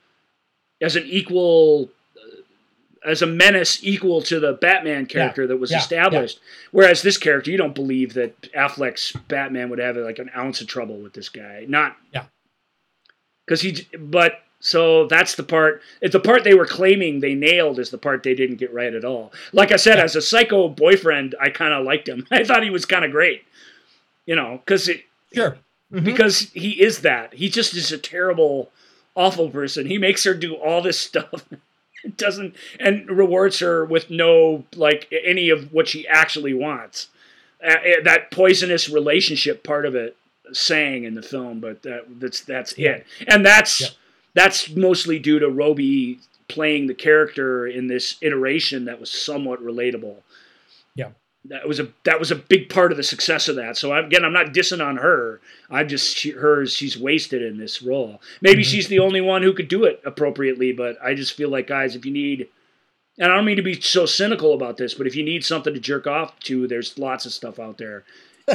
as an equal as a menace equal to the Batman character that was yeah, established. Whereas this character, you don't believe that Affleck's Batman would have like an ounce of trouble with this guy. Not Yeah. because he. But so that's the part. It's the part they were claiming they nailed is the part they didn't get right at all. Like I said, as a psycho boyfriend, I kind of liked him. I thought he was kind of great. You know, because it sure Mhm. because he is that. He just is a terrible, awful person. He makes her do all this stuff. Doesn't and rewards her with no like any of what she actually wants. Uh, uh, that poisonous relationship part of it sang in the film, but that, that's that's Yeah. it. And that's Yeah. That's mostly due to Robbie playing the character in this iteration that was somewhat relatable. Yeah. That was a that was a big part of the success of that. So again, I'm not dissing on her. I'm just she, her she's wasted in this role. Maybe Mhm. she's the only one who could do it appropriately, but I just feel like guys, if you need and I don't mean to be so cynical about this, but if you need something to jerk off to, there's lots of stuff out there.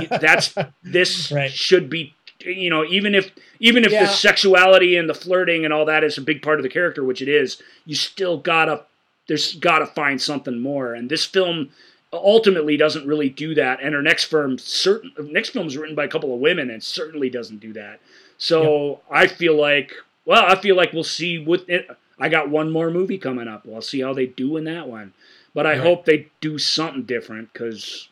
That's this Right. should be you know, even if even if Yeah. the sexuality and the flirting and all that is a big part of the character, which it is, you still gotta there's gotta find something more. And this film ultimately doesn't really do that. And her next film certain next film is written by a couple of women and certainly doesn't do that. So I feel like well, I feel like we'll see with it. I got one more movie coming up. We'll see how they do in that one. But I Right. hope they do something different because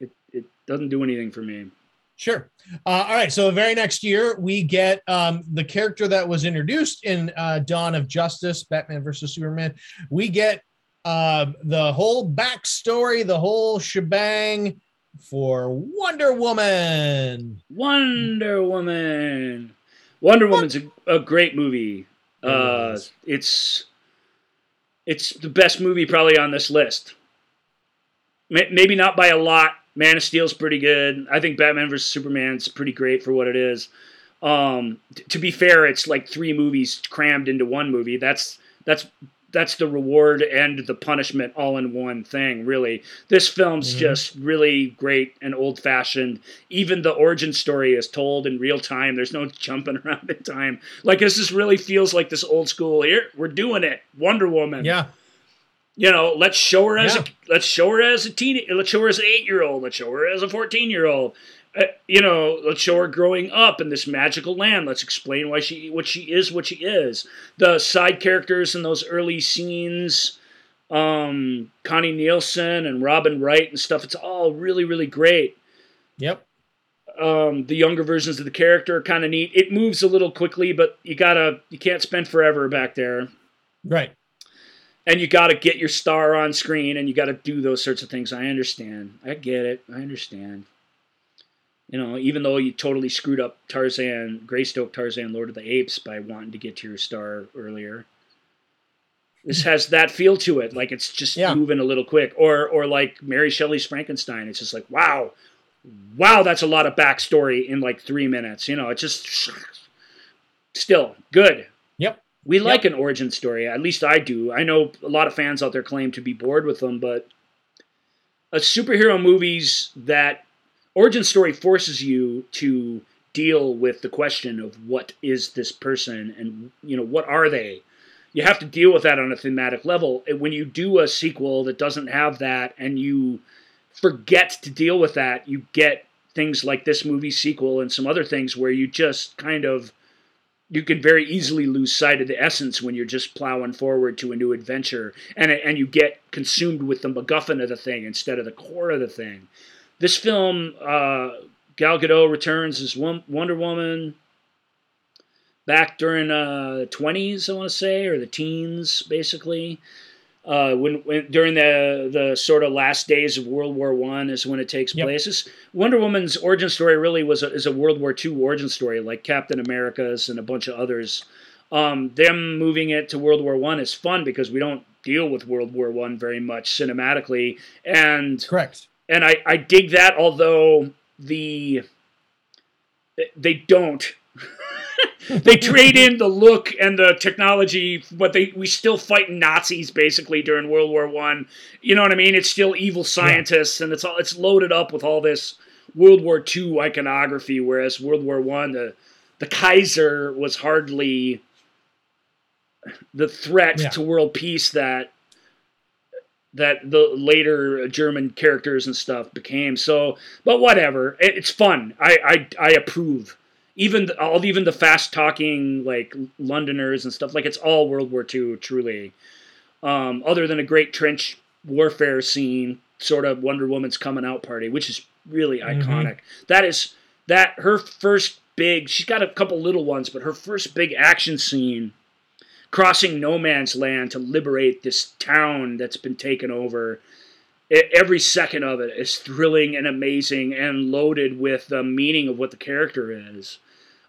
it, it doesn't do anything for me. Sure. Uh, all right. So the very next year, we get um, the character that was introduced in uh, Dawn of Justice, Batman versus Superman. We get uh, the whole backstory, the whole shebang for Wonder Woman. Wonder Woman. Wonder Woman's a, a great movie. Uh, it's it's the best movie probably on this list. Maybe not by a lot. Man of Steel's pretty good. I think Batman vs Superman's pretty great for what it is. Um, t- to be fair, it's like three movies crammed into one movie. That's that's that's the reward and the punishment all in one thing really this film's Mhm. just really great and old fashioned even the origin story is told in real time there's no jumping around in time like this just really feels like this old school here we're doing it wonder woman Yeah. You know let's show her as Yeah. a let's show her as a teen let's show her as an eight year old let's show her as a 14 year old uh, you know let's show her growing up in this magical land let's explain why she what she is what she is the side characters in those early scenes um connie nielsen and robin wright and stuff it's all really really great Yep. um, the younger versions of the character are kind of neat it moves a little quickly but you gotta you can't spend forever back there Right. And you got to get your star on screen and you got to do those sorts of things. I understand. I get it. I understand. You know, even though you totally screwed up Tarzan, Greystoke Tarzan, Lord of the Apes by wanting to get to your star earlier. This has that feel to it, like it's just Yeah. moving a little quick, or or like Mary Shelley's Frankenstein. It's just like wow, wow, that's a lot of backstory in like three minutes. You know, it's just still good. We like an origin story. At least I do. I know a lot of fans out there claim to be bored with them, but a superhero movies that origin story forces you to deal with the question of what is this person and you know what are they you have to deal with that on a thematic level when you do a sequel that doesn't have that and you forget to deal with that you get things like this movie sequel and some other things where you just kind of you can very easily lose sight of the essence when you're just plowing forward to a new adventure and and you get consumed with the MacGuffin of the thing instead of the core of the thing. This film, uh, Gal Gadot returns as Wonder Woman back during uh, the 20s, I want to say, or the teens, basically. Uh, when, when during the the sort of last days of World War One is when it takes Yep. place. This- Wonder Woman's origin story really was a, is a World War II origin story, like Captain America's and a bunch of others. Um, them moving it to World War One is fun because we don't deal with World War One very much cinematically, and Correct. and I, I dig that although the they don't they trade in the look and the technology but they we still fight nazis basically during world war one you know what i mean it's still evil scientists and it's all it's loaded up with all this world war two iconography whereas world war one the the kaiser was hardly the threat Yeah. to world peace that that the later German characters and stuff became. So, but whatever, it, it's fun. I, I I approve. Even the, all even the fast talking like Londoners and stuff like it's all World War II truly. Um, other than a great trench warfare scene, sort of Wonder Woman's coming out party, which is really Mhm. iconic. That is that her first big. She's got a couple little ones, but her first big action scene crossing no man's land to liberate this town that's been taken over. E- Every second of it is thrilling and amazing and loaded with the meaning of what the character is.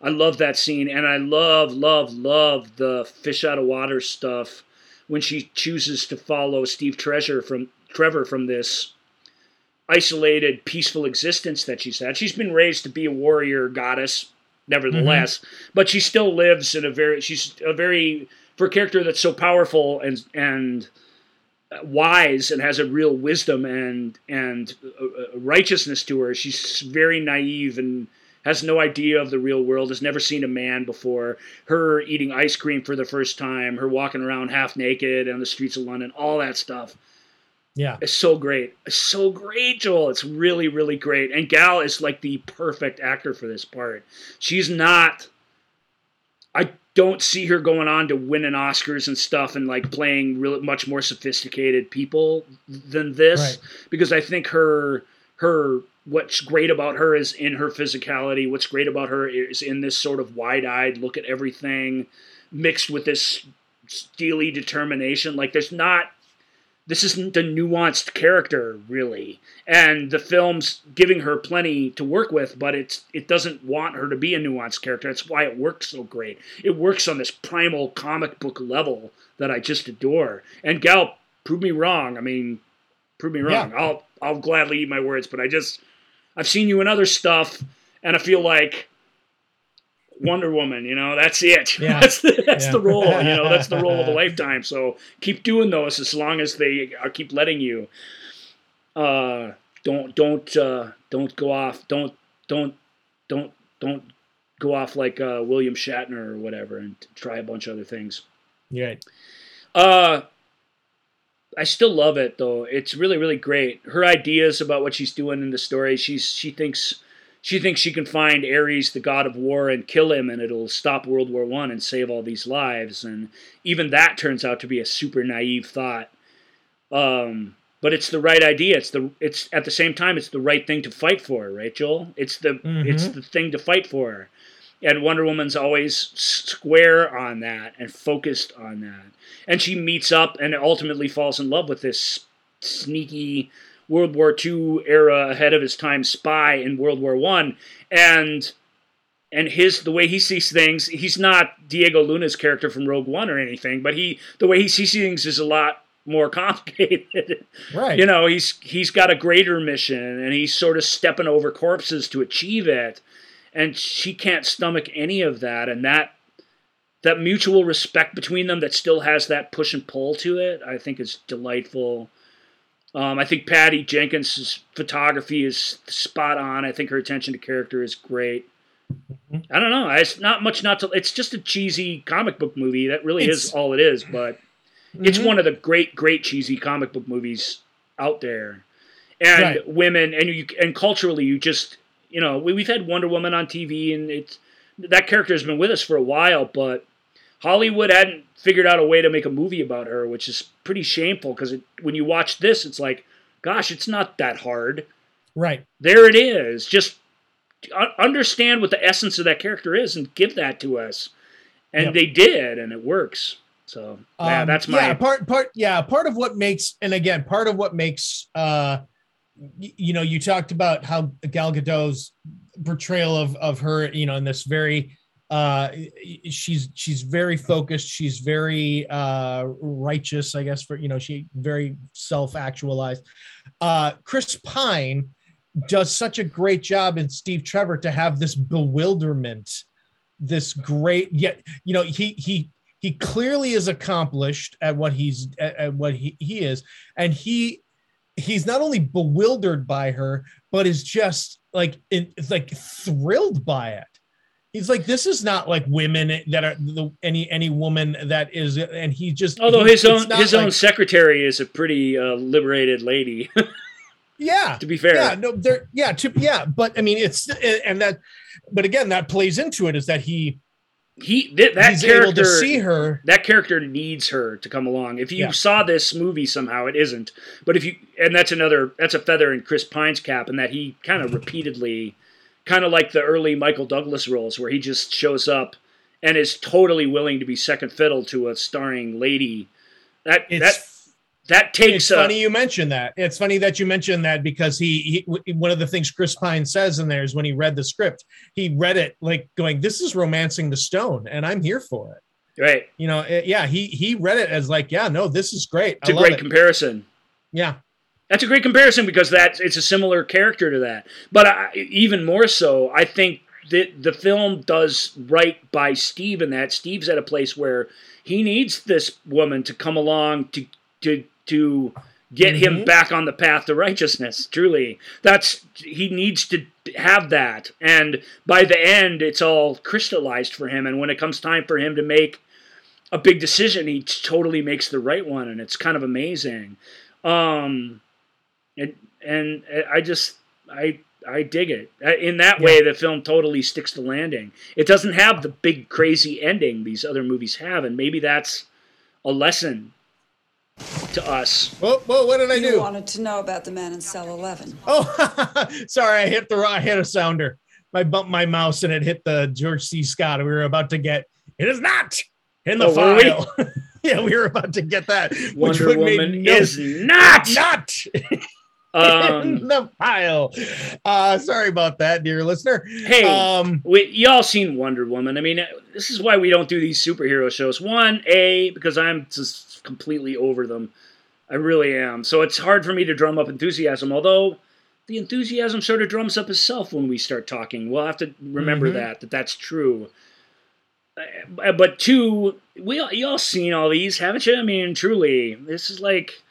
I love that scene, and I love, love, love the fish out of water stuff when she chooses to follow Steve Treasure from Trevor from this isolated, peaceful existence that she's had. She's been raised to be a warrior goddess, nevertheless, mm-hmm. but she still lives in a very she's a very for a character that's so powerful and and wise and has a real wisdom and and righteousness to her. She's very naive and has no idea of the real world. Has never seen a man before. Her eating ice cream for the first time. Her walking around half naked on the streets of London. All that stuff. Yeah. It's so great. It's so great, Joel. It's really, really great. And Gal is like the perfect actor for this part. She's not. I don't see her going on to winning Oscars and stuff and like playing really much more sophisticated people than this Right. because I think her her what's great about her is in her physicality. What's great about her is in this sort of wide-eyed look at everything mixed with this steely determination. Like there's not this isn't a nuanced character really. And the film's giving her plenty to work with but it's it doesn't want her to be a nuanced character. That's why it works so great. It works on this primal comic book level that i just adore. And gal prove me wrong. I mean prove me wrong i'll i'll gladly eat my words but i just i've seen you in other stuff and i feel like Wonder Woman. You know, that's it. Yeah. that's the, that's Yeah. the role. You know, that's the role of a lifetime. So keep doing those as long as they uh, keep letting you. Uh, don't don't uh, don't go off. Don't don't don't don't go off like uh, William Shatner or whatever and try a bunch of other things. Yeah. Uh, I still love it though. It's really really great. Her ideas about what she's doing in the story. She's she thinks she thinks she can find Ares, the god of war, and kill him, and it'll stop World War One and save all these lives. And even that turns out to be a super naive thought. Um, but it's the right idea. It's the it's at the same time it's the right thing to fight for, right, Joel? It's the it's Mhm. the thing to fight for. And Wonder Woman's always square on that and focused on that. And she meets up and ultimately falls in love with this sneaky World War II era ahead of his time spy in World War One. And and his the way he sees things, he's not Diego Luna's character from Rogue One or anything, but he the way he sees things is a lot more complicated. Right. you know, he's he's got a greater mission and he's sort of stepping over corpses to achieve it. And she can't stomach any of that and that that mutual respect between them that still has that push and pull to it, I think is delightful. Um, I think Patty Jenkins' photography is spot on. I think her attention to character is great. I don't know. It's not much. Not to. It's just a cheesy comic book movie. That really is all it is. But it's Mhm. one of the great, great cheesy comic book movies out there. And Right. women, and you, and culturally, you just, you know, we, we've had Wonder Woman on TV, and it's that character has been with us for a while, but Hollywood hadn't figured out a way to make a movie about her, which is pretty shameful because when you watch this, it's like, gosh, it's not that hard. Right. There it is. Just understand what the essence of that character is and give that to us. And Yep. they did, and it works. So yeah, Um, that's my yeah part part yeah part of what makes and again part of what makes uh you know you talked about how Gal Gadot's portrayal of of her you know in this very uh she's she's very focused she's very uh righteous i guess for you know she very self-actualized. Uh chris pine does such a great job in steve trevor to have this bewilderment this great yet you know he he he clearly is accomplished at what he's at, at what he, he is. And he he's not only bewildered by her but is just like it's like thrilled by it. He's like this is not like women that are the, any any woman that is and he just Although he- his own his own like- secretary is a pretty uh, liberated lady, yeah. To be fair. yeah no there yeah to, yeah but i mean it's and that but again that plays into it is that he he th- that he's character able to see her that character needs her to come along. If you Yeah. saw this movie somehow, it isn't. But if you and that's another that's a feather in Chris Pine's cap, and that he kind of repeatedly, kind of like the early Michael Douglas roles, where he just shows up and is totally willing to be second fiddle to a starring lady. That it's that that takes it's a, funny you mentioned that. It's funny that you mentioned that because he, he one of the things Chris Pine says in there is when he read the script, he read it like going, "This is romancing the stone," and I'm here for it. right. You know, it- yeah, he he read it as like, "Yeah, no, this is great. It's I a great it." comparison. yeah, That's a great comparison because that it's a similar character to that. But I, even more so, I think that the film does right by Steve in that Steve's at a place where he needs this woman to come along to to to get him Mhm. back on the path to righteousness. Truly, that's he needs to have that. And by the end, it's all crystallized for him. And when it comes time for him to make a big decision, he totally makes the right one, and it's kind of amazing. Um, and and I just I I dig it. Uh, In that way, the film totally sticks to landing. It doesn't have the big crazy ending these other movies have, and maybe that's a lesson to us. Whoa, whoa, what did I You do? wanted to know about the man in cell 11. Oh, sorry, I hit the I hit a sounder. I bumped my mouse and it hit the George C. Scott. We were about to get. It is not in the Oh, were we? file. yeah, we were about to get that. which Wonder would Woman no- is not. not in Um, the file. Uh, sorry about that, dear listener. hey, Um, we, y'all seen Wonder Woman. I mean, this is why we don't do these superhero shows. One, A, because I'm just completely over them. I really am. So it's hard for me to drum up enthusiasm, although the enthusiasm sort of drums up itself when we start talking. We'll have to remember Mhm. that, that that's true. uh, but two, we all, you all seen all these, haven't you? I mean, truly, this is like,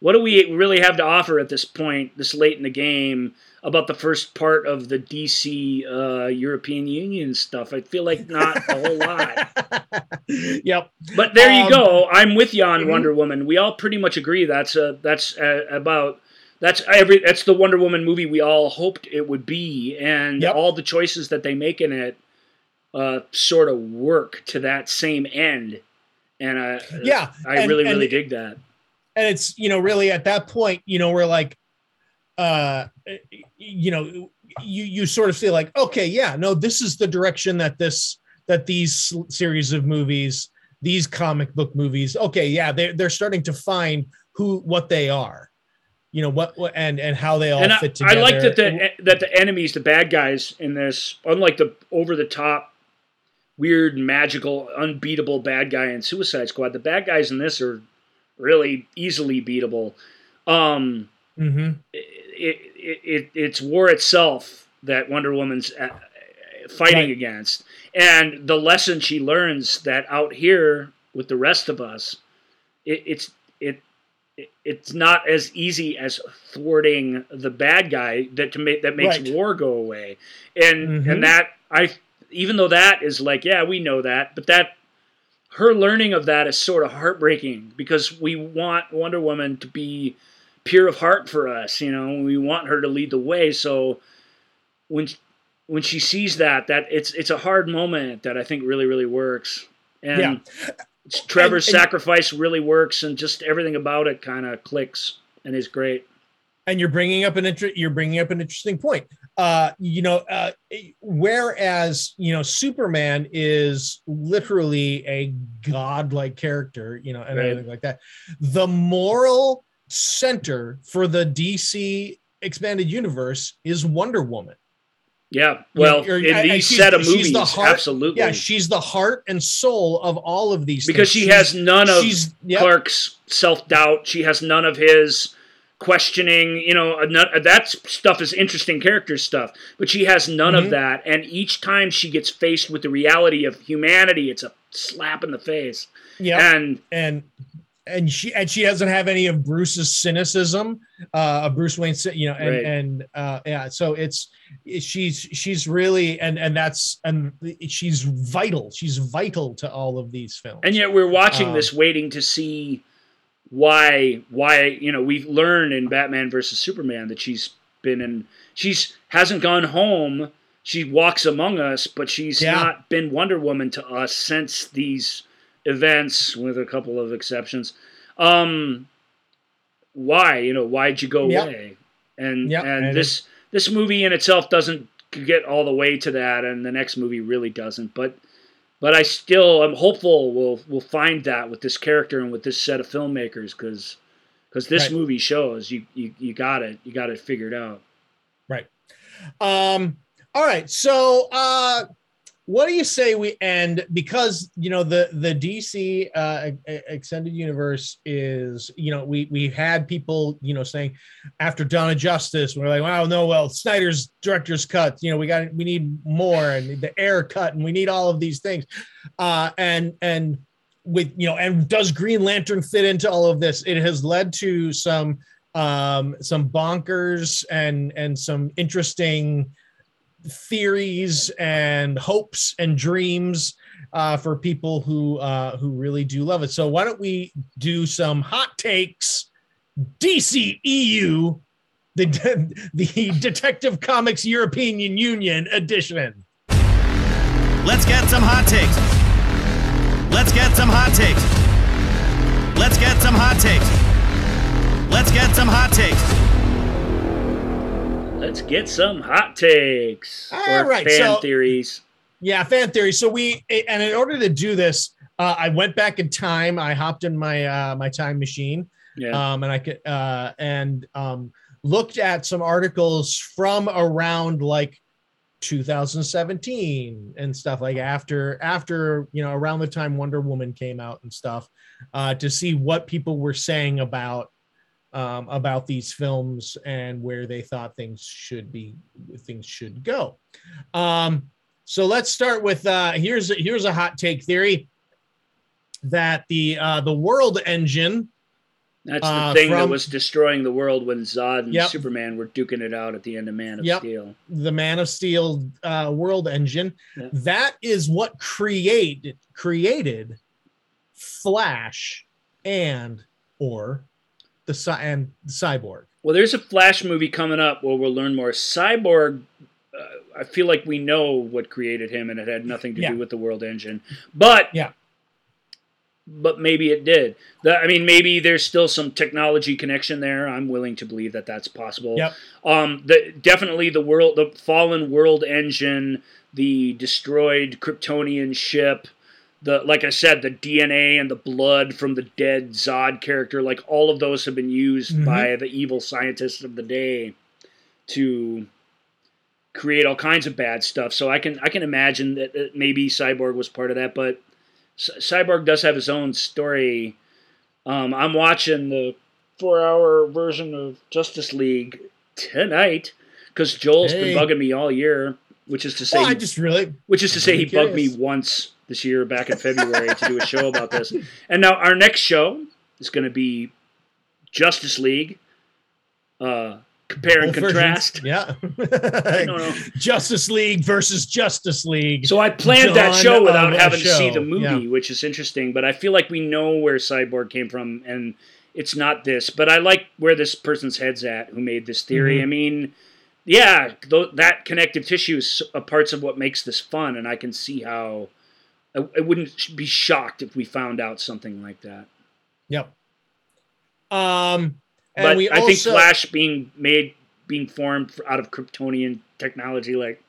what do we really have to offer at this point, this late in the game, about the first part of the DC uh, European Union stuff? I feel like not a whole lot. yep. But there you Um, go. I'm with you on mhm. Wonder Woman. We all pretty much agree that's uh, that's uh, about that's every that's the Wonder Woman movie we all hoped it would be, and Yep. all the choices that they make in it uh, sort of work to that same end. And I Yeah. I and- really and really dig that. and it's you know really at that point you know we're like uh you know you you sort of feel like okay yeah no this is the direction that this that these series of movies these comic book movies okay yeah they're, they're starting to find who what they are you know what, what and and how they all and fit I together i like that the that the enemies, the bad guys in this, unlike the over the top, weird, magical, unbeatable bad guy in Suicide Squad, the bad guys in this are really easily beatable. Um, Mhm. it, it, it it's war itself that Wonder Woman's uh, fighting Right. against, and the lesson she learns that out here with the rest of us, it, it's it, it it's not as easy as thwarting the bad guy that to make that makes Right. war go away, and Mhm. and that I even though that is like yeah we know that, but that her learning of that is sort of heartbreaking because we want Wonder Woman to be pure of heart for us. You know, we want her to lead the way. So when when she sees that, that it's it's a hard moment that I think really really works. And Yeah. Trevor's And- and- sacrifice really works, and just everything about it kind of clicks and is great. and you're bringing up an inter- you're bringing up an interesting point uh you know uh whereas you know superman is literally a godlike character you know and Right. everything like that the moral center for the dc expanded universe is wonder woman Yeah, well, or- in these set of movies, the heart- absolutely, yeah she's the heart and soul of all of these because things. she has none of yep, Clark's self doubt. She has none of his questioning. You know, that stuff is interesting character stuff, but she has none Mhm. of that. And each time she gets faced with the reality of humanity, it's a slap in the face. Yeah, And and and she and she doesn't have any of Bruce's cynicism, uh, of Bruce Wayne, you know, and Right. and uh, yeah, so it's she's she's really and and that's and she's vital. She's vital to all of these films. and yet we're watching Um, this, waiting to see why why you know we learn in Batman versus Superman that she's been in she's hasn't gone home. She walks among us, but she's Yeah. not been Wonder Woman to us since these events, with a couple of exceptions. Um, why you know why'd you go Yep. away? And Yep, and this this movie in itself doesn't get all the way to that, and the next movie really doesn't. But but I still I'm hopeful we'll we'll find that with this character and with this set of filmmakers because because this Right. movie shows you you you got it you got it figured out. Right. Um, all right. So uh what do you say we end because you know the the DC uh extended universe is you know we we had people you know saying after of Justice we're like wow no well Snyder's director's cut you know we got we need more and the Ayer cut and we need all of these things. Uh and and with you know and does Green Lantern fit into all of this? It has led to some um some bonkers and and some interesting theories and hopes and dreams uh, for people who uh, who really do love it. So why don't we do some hot takes? DC EU, the the Detective Comics European Union edition. Let's get some hot takes. Let's get some hot takes. Let's get some hot takes. Let's get some hot takes. Let's get some hot takes All or right, fan so- theories. Yeah, fan theory. So we and in order to do this, uh, I went back in time. I hopped in my uh, my time machine. Yeah, um, and I could uh, and um, looked at some articles from around like 2017 and stuff like after after you know around the time Wonder Woman came out and stuff uh, to see what people were saying about um, about these films and where they thought things should be things should go. Um, So let's start with uh, here's here's a hot take theory that the uh, the world engine. That's the Uh, thing that was destroying the world when Zod and Yep. Superman were duking it out at the end of Man of Yep. Steel. the Man of Steel uh, world engine. Yeah. That is what created created Flash and or the cy- and the cyborg. Well, there's a Flash movie coming up where we'll learn more. Cyborg, uh, I feel like we know what created him, and it had nothing to Yeah. do with the World Engine. But Yeah. but maybe it did. The, I mean, maybe there's still some technology connection there. I'm willing to believe that that's possible. Yep. Um, the definitely the world, the fallen World Engine, the destroyed Kryptonian ship. The like I said, the DNA and the blood from the dead Zod character, like all of those have been used Mhm. by the evil scientists of the day to create all kinds of bad stuff. So I can I can imagine that, that maybe Cyborg was part of that, but C- Cyborg does have his own story. Um, I'm watching the four-hour version of Justice League tonight because Joel's Hey. been bugging me all year, which is to say, Well, I just really which is to say, he I'm bugged me once this year back in February to do a show about this. And now our next show is going to be Justice League. Uh, compare and both versions. contrast. Yeah. Justice League versus Justice League. So I planned that show without having to see the movie, yeah. which is interesting. But I feel like we know where Cyborg came from, and it's not this. But I like where this person's head's at who made this theory. Mhm. I mean, yeah, th- that connective tissue is a parts of what makes this fun, and I can see how. I, I wouldn't be shocked if we found out something like that. Yep. Um, and but we I think Flash being made, being formed out of Kryptonian technology, like.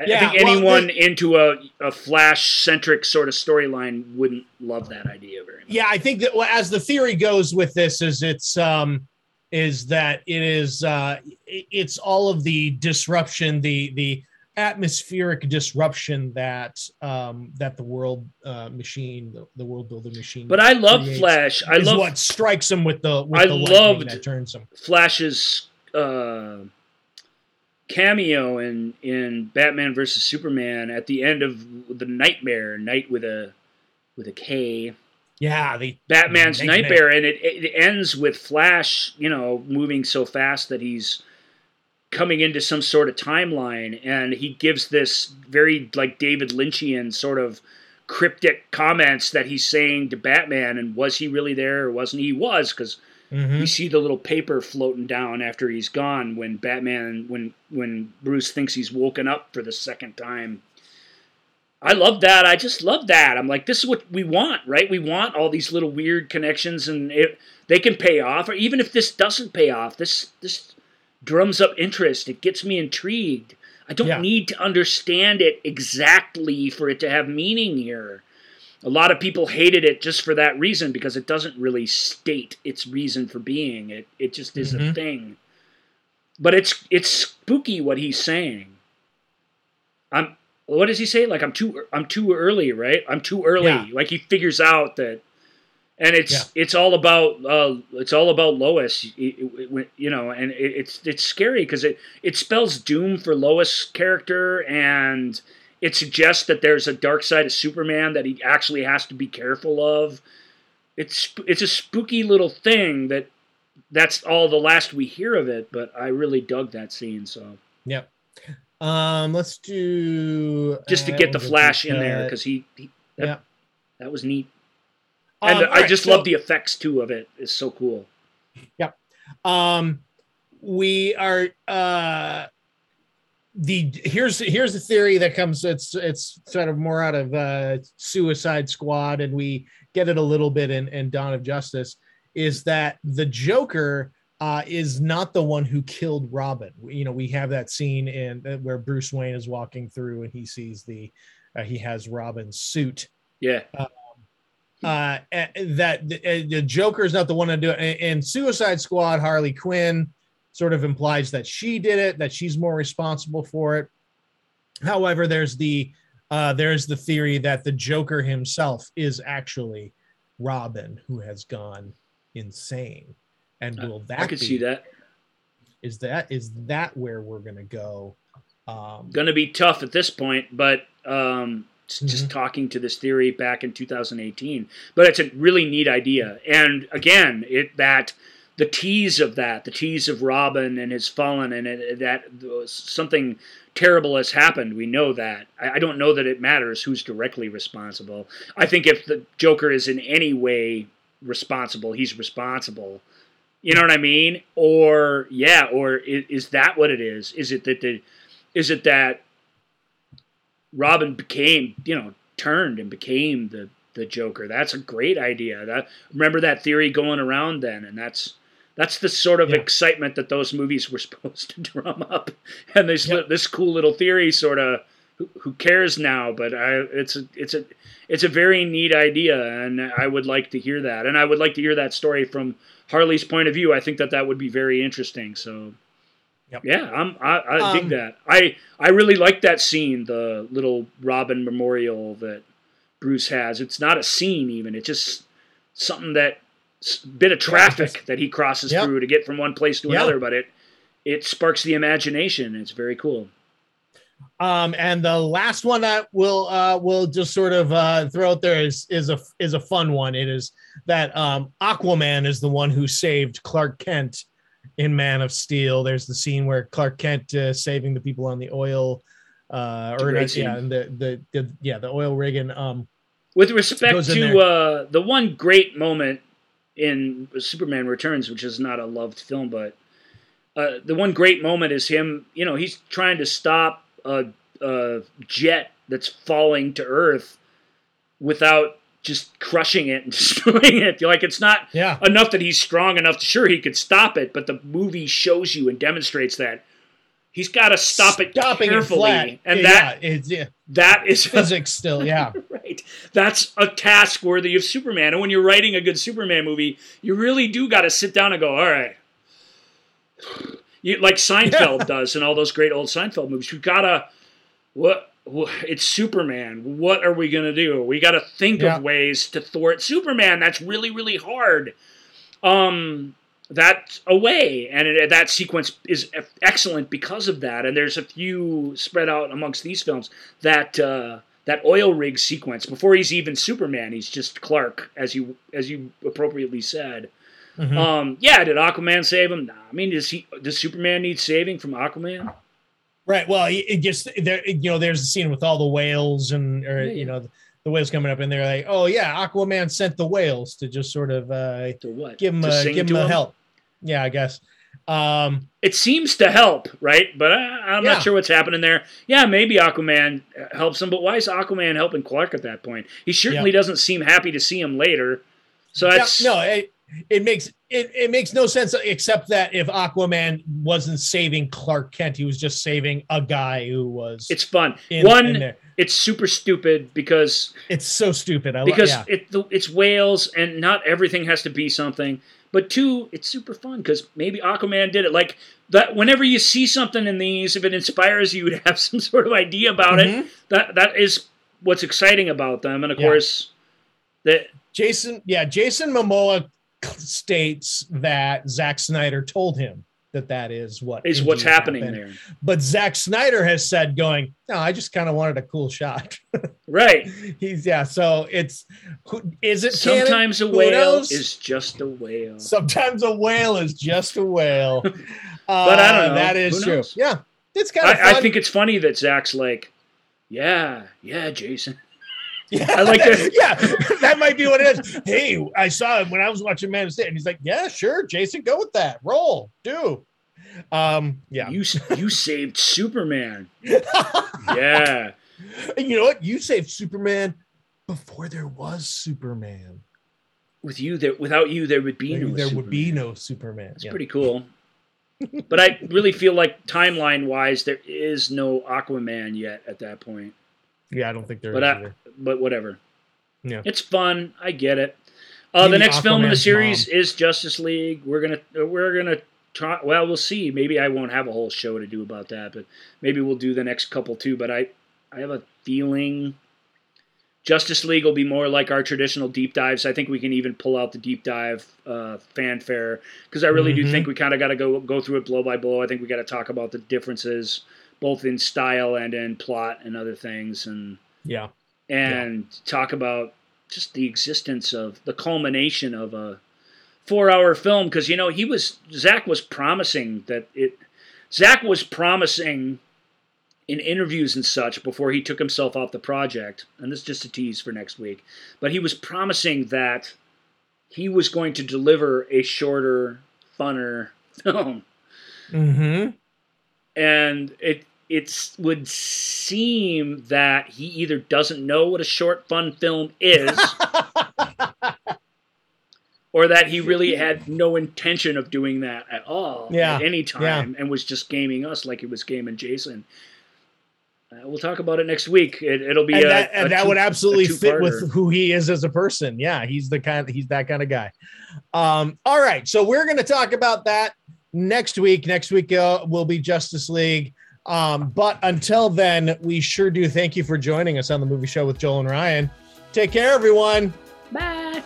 I- Yeah, I think well, anyone the- into a, a Flash centric sort of storyline wouldn't love that idea very much. yeah i think that well, as the theory goes with this is it's um is that it is uh it's all of the disruption the the atmospheric disruption that um that the world uh machine the, the world building machine But I love Flash. I is love what strikes him with the with I the loved- that turns him Flash's uh, cameo in in Batman versus Superman at the end of the Knightmare, Knight with a with a K. yeah the Batman's Knightmare. Knightmare, and it, it ends with Flash, you know, moving so fast that he's coming into some sort of timeline, and he gives this very like David Lynchian sort of cryptic comments that he's saying to Batman, and was he really there or wasn't he? He was because Mhm. you see the little paper floating down after he's gone when Batman when when Bruce thinks he's woken up for the second time. I love that. I just love that. I'm like, this is what we want, right? We want all these little weird connections, and it, they can pay off. Or even if this doesn't pay off, this this drums up interest. It gets me intrigued. I don't Yeah. need to understand it exactly for it to have meaning here. A lot of people hated it just for that reason because it doesn't really state its reason for being. It it just is a Mhm. thing. But it's it's spooky what he's saying. I'm what does he say? Like I'm too I'm too early, right? I'm too early. Yeah. Like he figures out that and it's Yeah. it's all about uh, it's all about Lois, you know, and it's it's scary because it it spells doom for Lois' character, and it suggests that there's a dark side of Superman that he actually has to be careful of. It's it's a spooky little thing that that's all the last we hear of it, but I really dug that scene. So Yep. Um, let's do just to uh, get the Flash in there because he, he that, Yeah. that was neat, and Um, I right, just so- love the effects too of it. It's so cool. Yep. Um we are uh the here's here's the theory that comes it's it's sort of more out of uh suicide squad and we get it a little bit in in dawn of justice is that the joker uh is not the one who killed robin you know we have that scene in uh, where bruce wayne is walking through and he sees the uh, he has robin's suit Yeah, uh, eh, that the, eh, the Joker is not the one to do it. And, and Suicide Squad, Harley Quinn sort of implies that she did it, that she's more responsible for it. However, there's the uh, there's the theory that the Joker himself is actually Robin, who has gone insane. And will that I could be, see that. Is that is that where we're gonna go? Um, Going to be tough at this point, but um, Mm-hmm. just talking to this theory back in 2018. But it's a really neat idea, and again, it that the tease of that, the tease of Robin and his fallen, and it, that something terrible has happened. We know that. I, I don't know that it matters who's directly responsible. I think if the Joker is in any way responsible, he's responsible. You know what I mean? Or yeah, or is, is that what it is? Is it that the is it that Robin became, you know, turned and became the the Joker? That's a great idea. That remember that theory going around then, and that's that's the sort of Yeah. excitement that those movies were supposed to drum up. And this Yep. this cool little theory sort of who, who cares now? But I, it's a it's a it's a very neat idea, and I would like to hear that, and I would like to hear that story from Harley's point of view. I think that that would be very interesting. So. Yep. Yeah, I'm, I, I dig Um, that. I I really like that scene, the little Robin memorial that Bruce has. It's not a scene even; it's just something that bit of traffic that he crosses Yep. through to get from one place to Yeah. another. But it it sparks the imagination. It's very cool. Um, and the last one that we'll uh, we'll just sort of uh, throw out there is is a is a fun one. It is that um, Aquaman is the one who saved Clark Kent in Man of Steel. There's the scene where Clark Kent uh, saving the people on the oil, uh, or yeah, and the, the the yeah the oil rig and um With respect to uh, the one great moment in Superman Returns, which is not a loved film, but uh, the one great moment is him. You know, he's trying to stop a, a jet that's falling to Earth without just crushing it and destroying it. Like it's not yeah enough that he's strong enough. To, sure, he could stop it, but the movie shows you and demonstrates that he's got to stop it stopping it carefully, flat. and yeah, that it's yeah, that is physics still yeah right. That's a task worthy of Superman. And when you're writing a good Superman movie, you really do got to sit down and go, all right. You, like Seinfeld does in all those great old Seinfeld movies. You gotta, what, what? It's Superman. What are we gonna do? We got to think Yeah. of ways to thwart Superman. That's really, really hard. Um, that's a way, and it, that sequence is excellent because of that. And there's a few spread out amongst these films that uh, that oil rig sequence before he's even Superman. He's just Clark, as you as you appropriately said. Mhm. Um, yeah, did Aquaman save him? Nah. I mean, does he? Does Superman need saving from Aquaman? Right. Well, it just there. You know, there's a scene with all the whales and, or Yeah, you know, the whales coming up, and they're like, "Oh yeah, Aquaman sent the whales to just sort of uh, To what? give him a, give him a help." Yeah, I guess. Um, It seems to help, right? But I, I'm Yeah. not sure what's happening there. Yeah, maybe Aquaman uh, helps him, but why is Aquaman helping Clark at that point? He certainly doesn't seem happy to see him later. So yeah, that's no, it, it makes it, it makes no sense except that if Aquaman wasn't saving Clark Kent, he was just saving a guy who was it's fun. in, One, in it's super stupid because It's so stupid. I because love. Yeah. it it's whales and not everything has to be something. But two, it's super fun because maybe Aquaman did it. Like that, whenever you see something in these, if it inspires you to have some sort of idea about it, Mhm. that that is what's exciting about them. And of Yeah. course, that Jason, yeah, Jason Momoa states that Zack Snyder told him that that is what is what's happening happened. there. But Zack Snyder has said, going, no, I just kind of wanted a cool shot. Right. He's yeah. So it's who- is it canon? Sometimes a whale is just a whale. sometimes a whale is just a whale. Uh, but I don't know. That is true. Yeah, it's kind of I. I think it's funny that Zack's like, yeah, yeah, Jason. Yeah, I like that. yeah, that might be what it is. Hey, I saw him when I was watching Man of Steel, and he's like, "Yeah, sure, Jason, go with that. Roll, do." Um, yeah. You you saved Superman. Yeah. And you know what? You saved Superman before there was Superman. With you there, without you, there would be There, no. there would Superman. be no Superman. It's Yeah. pretty cool. but I really feel like timeline wise, there is no Aquaman yet at that point. Yeah, I don't think there is But I, either. but whatever. Yeah. It's fun. I get it. Uh, the next film in the series mom. is Justice League. We're gonna we're gonna try. Well, we'll see. Maybe I won't have a whole show to do about that, but maybe we'll do the next couple too. But I I have a feeling Justice League will be more like our traditional deep dives. I think we can even pull out the deep dive uh, fanfare because I really Mhm. do think we kind of got to go go through it blow by blow. I think we got to talk about the differences both in style and in plot and other things, and Yeah. and talk about just the existence of the culmination of a four-hour film. Because you know he was Zack was promising that it. Zack was promising in interviews and such before he took himself off the project, and this is just a tease for next week. But he was promising that he was going to deliver a shorter, funner film Mm-hmm. and it it would seem that he either doesn't know what a short fun film is or that he really had no intention of doing that at all Yeah, at any time and was just gaming us like he was gaming Jason. Uh, we'll talk about it next week. It, it'll be and a, that, and that two- would absolutely fit with who he is as a person. Yeah, he's the kind he's that kind of guy. Um, all right, so we're going to talk about that next week. Next week uh, will be Justice League. Um, but until then, we sure do thank you for joining us on the movie show with Joel and Ryan. Take care, everyone. Bye.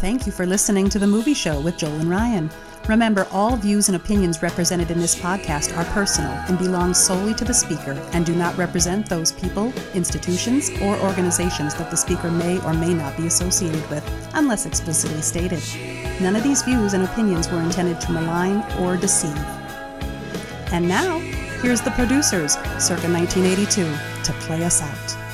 Thank you for listening to the movie show with Joel and Ryan. Remember, all views and opinions represented in this podcast are personal and belong solely to the speaker and do not represent those people, institutions, or organizations that the speaker may or may not be associated with, unless explicitly stated. None of these views and opinions were intended to malign or deceive. And now, here's the producers, circa 1982, to play us out.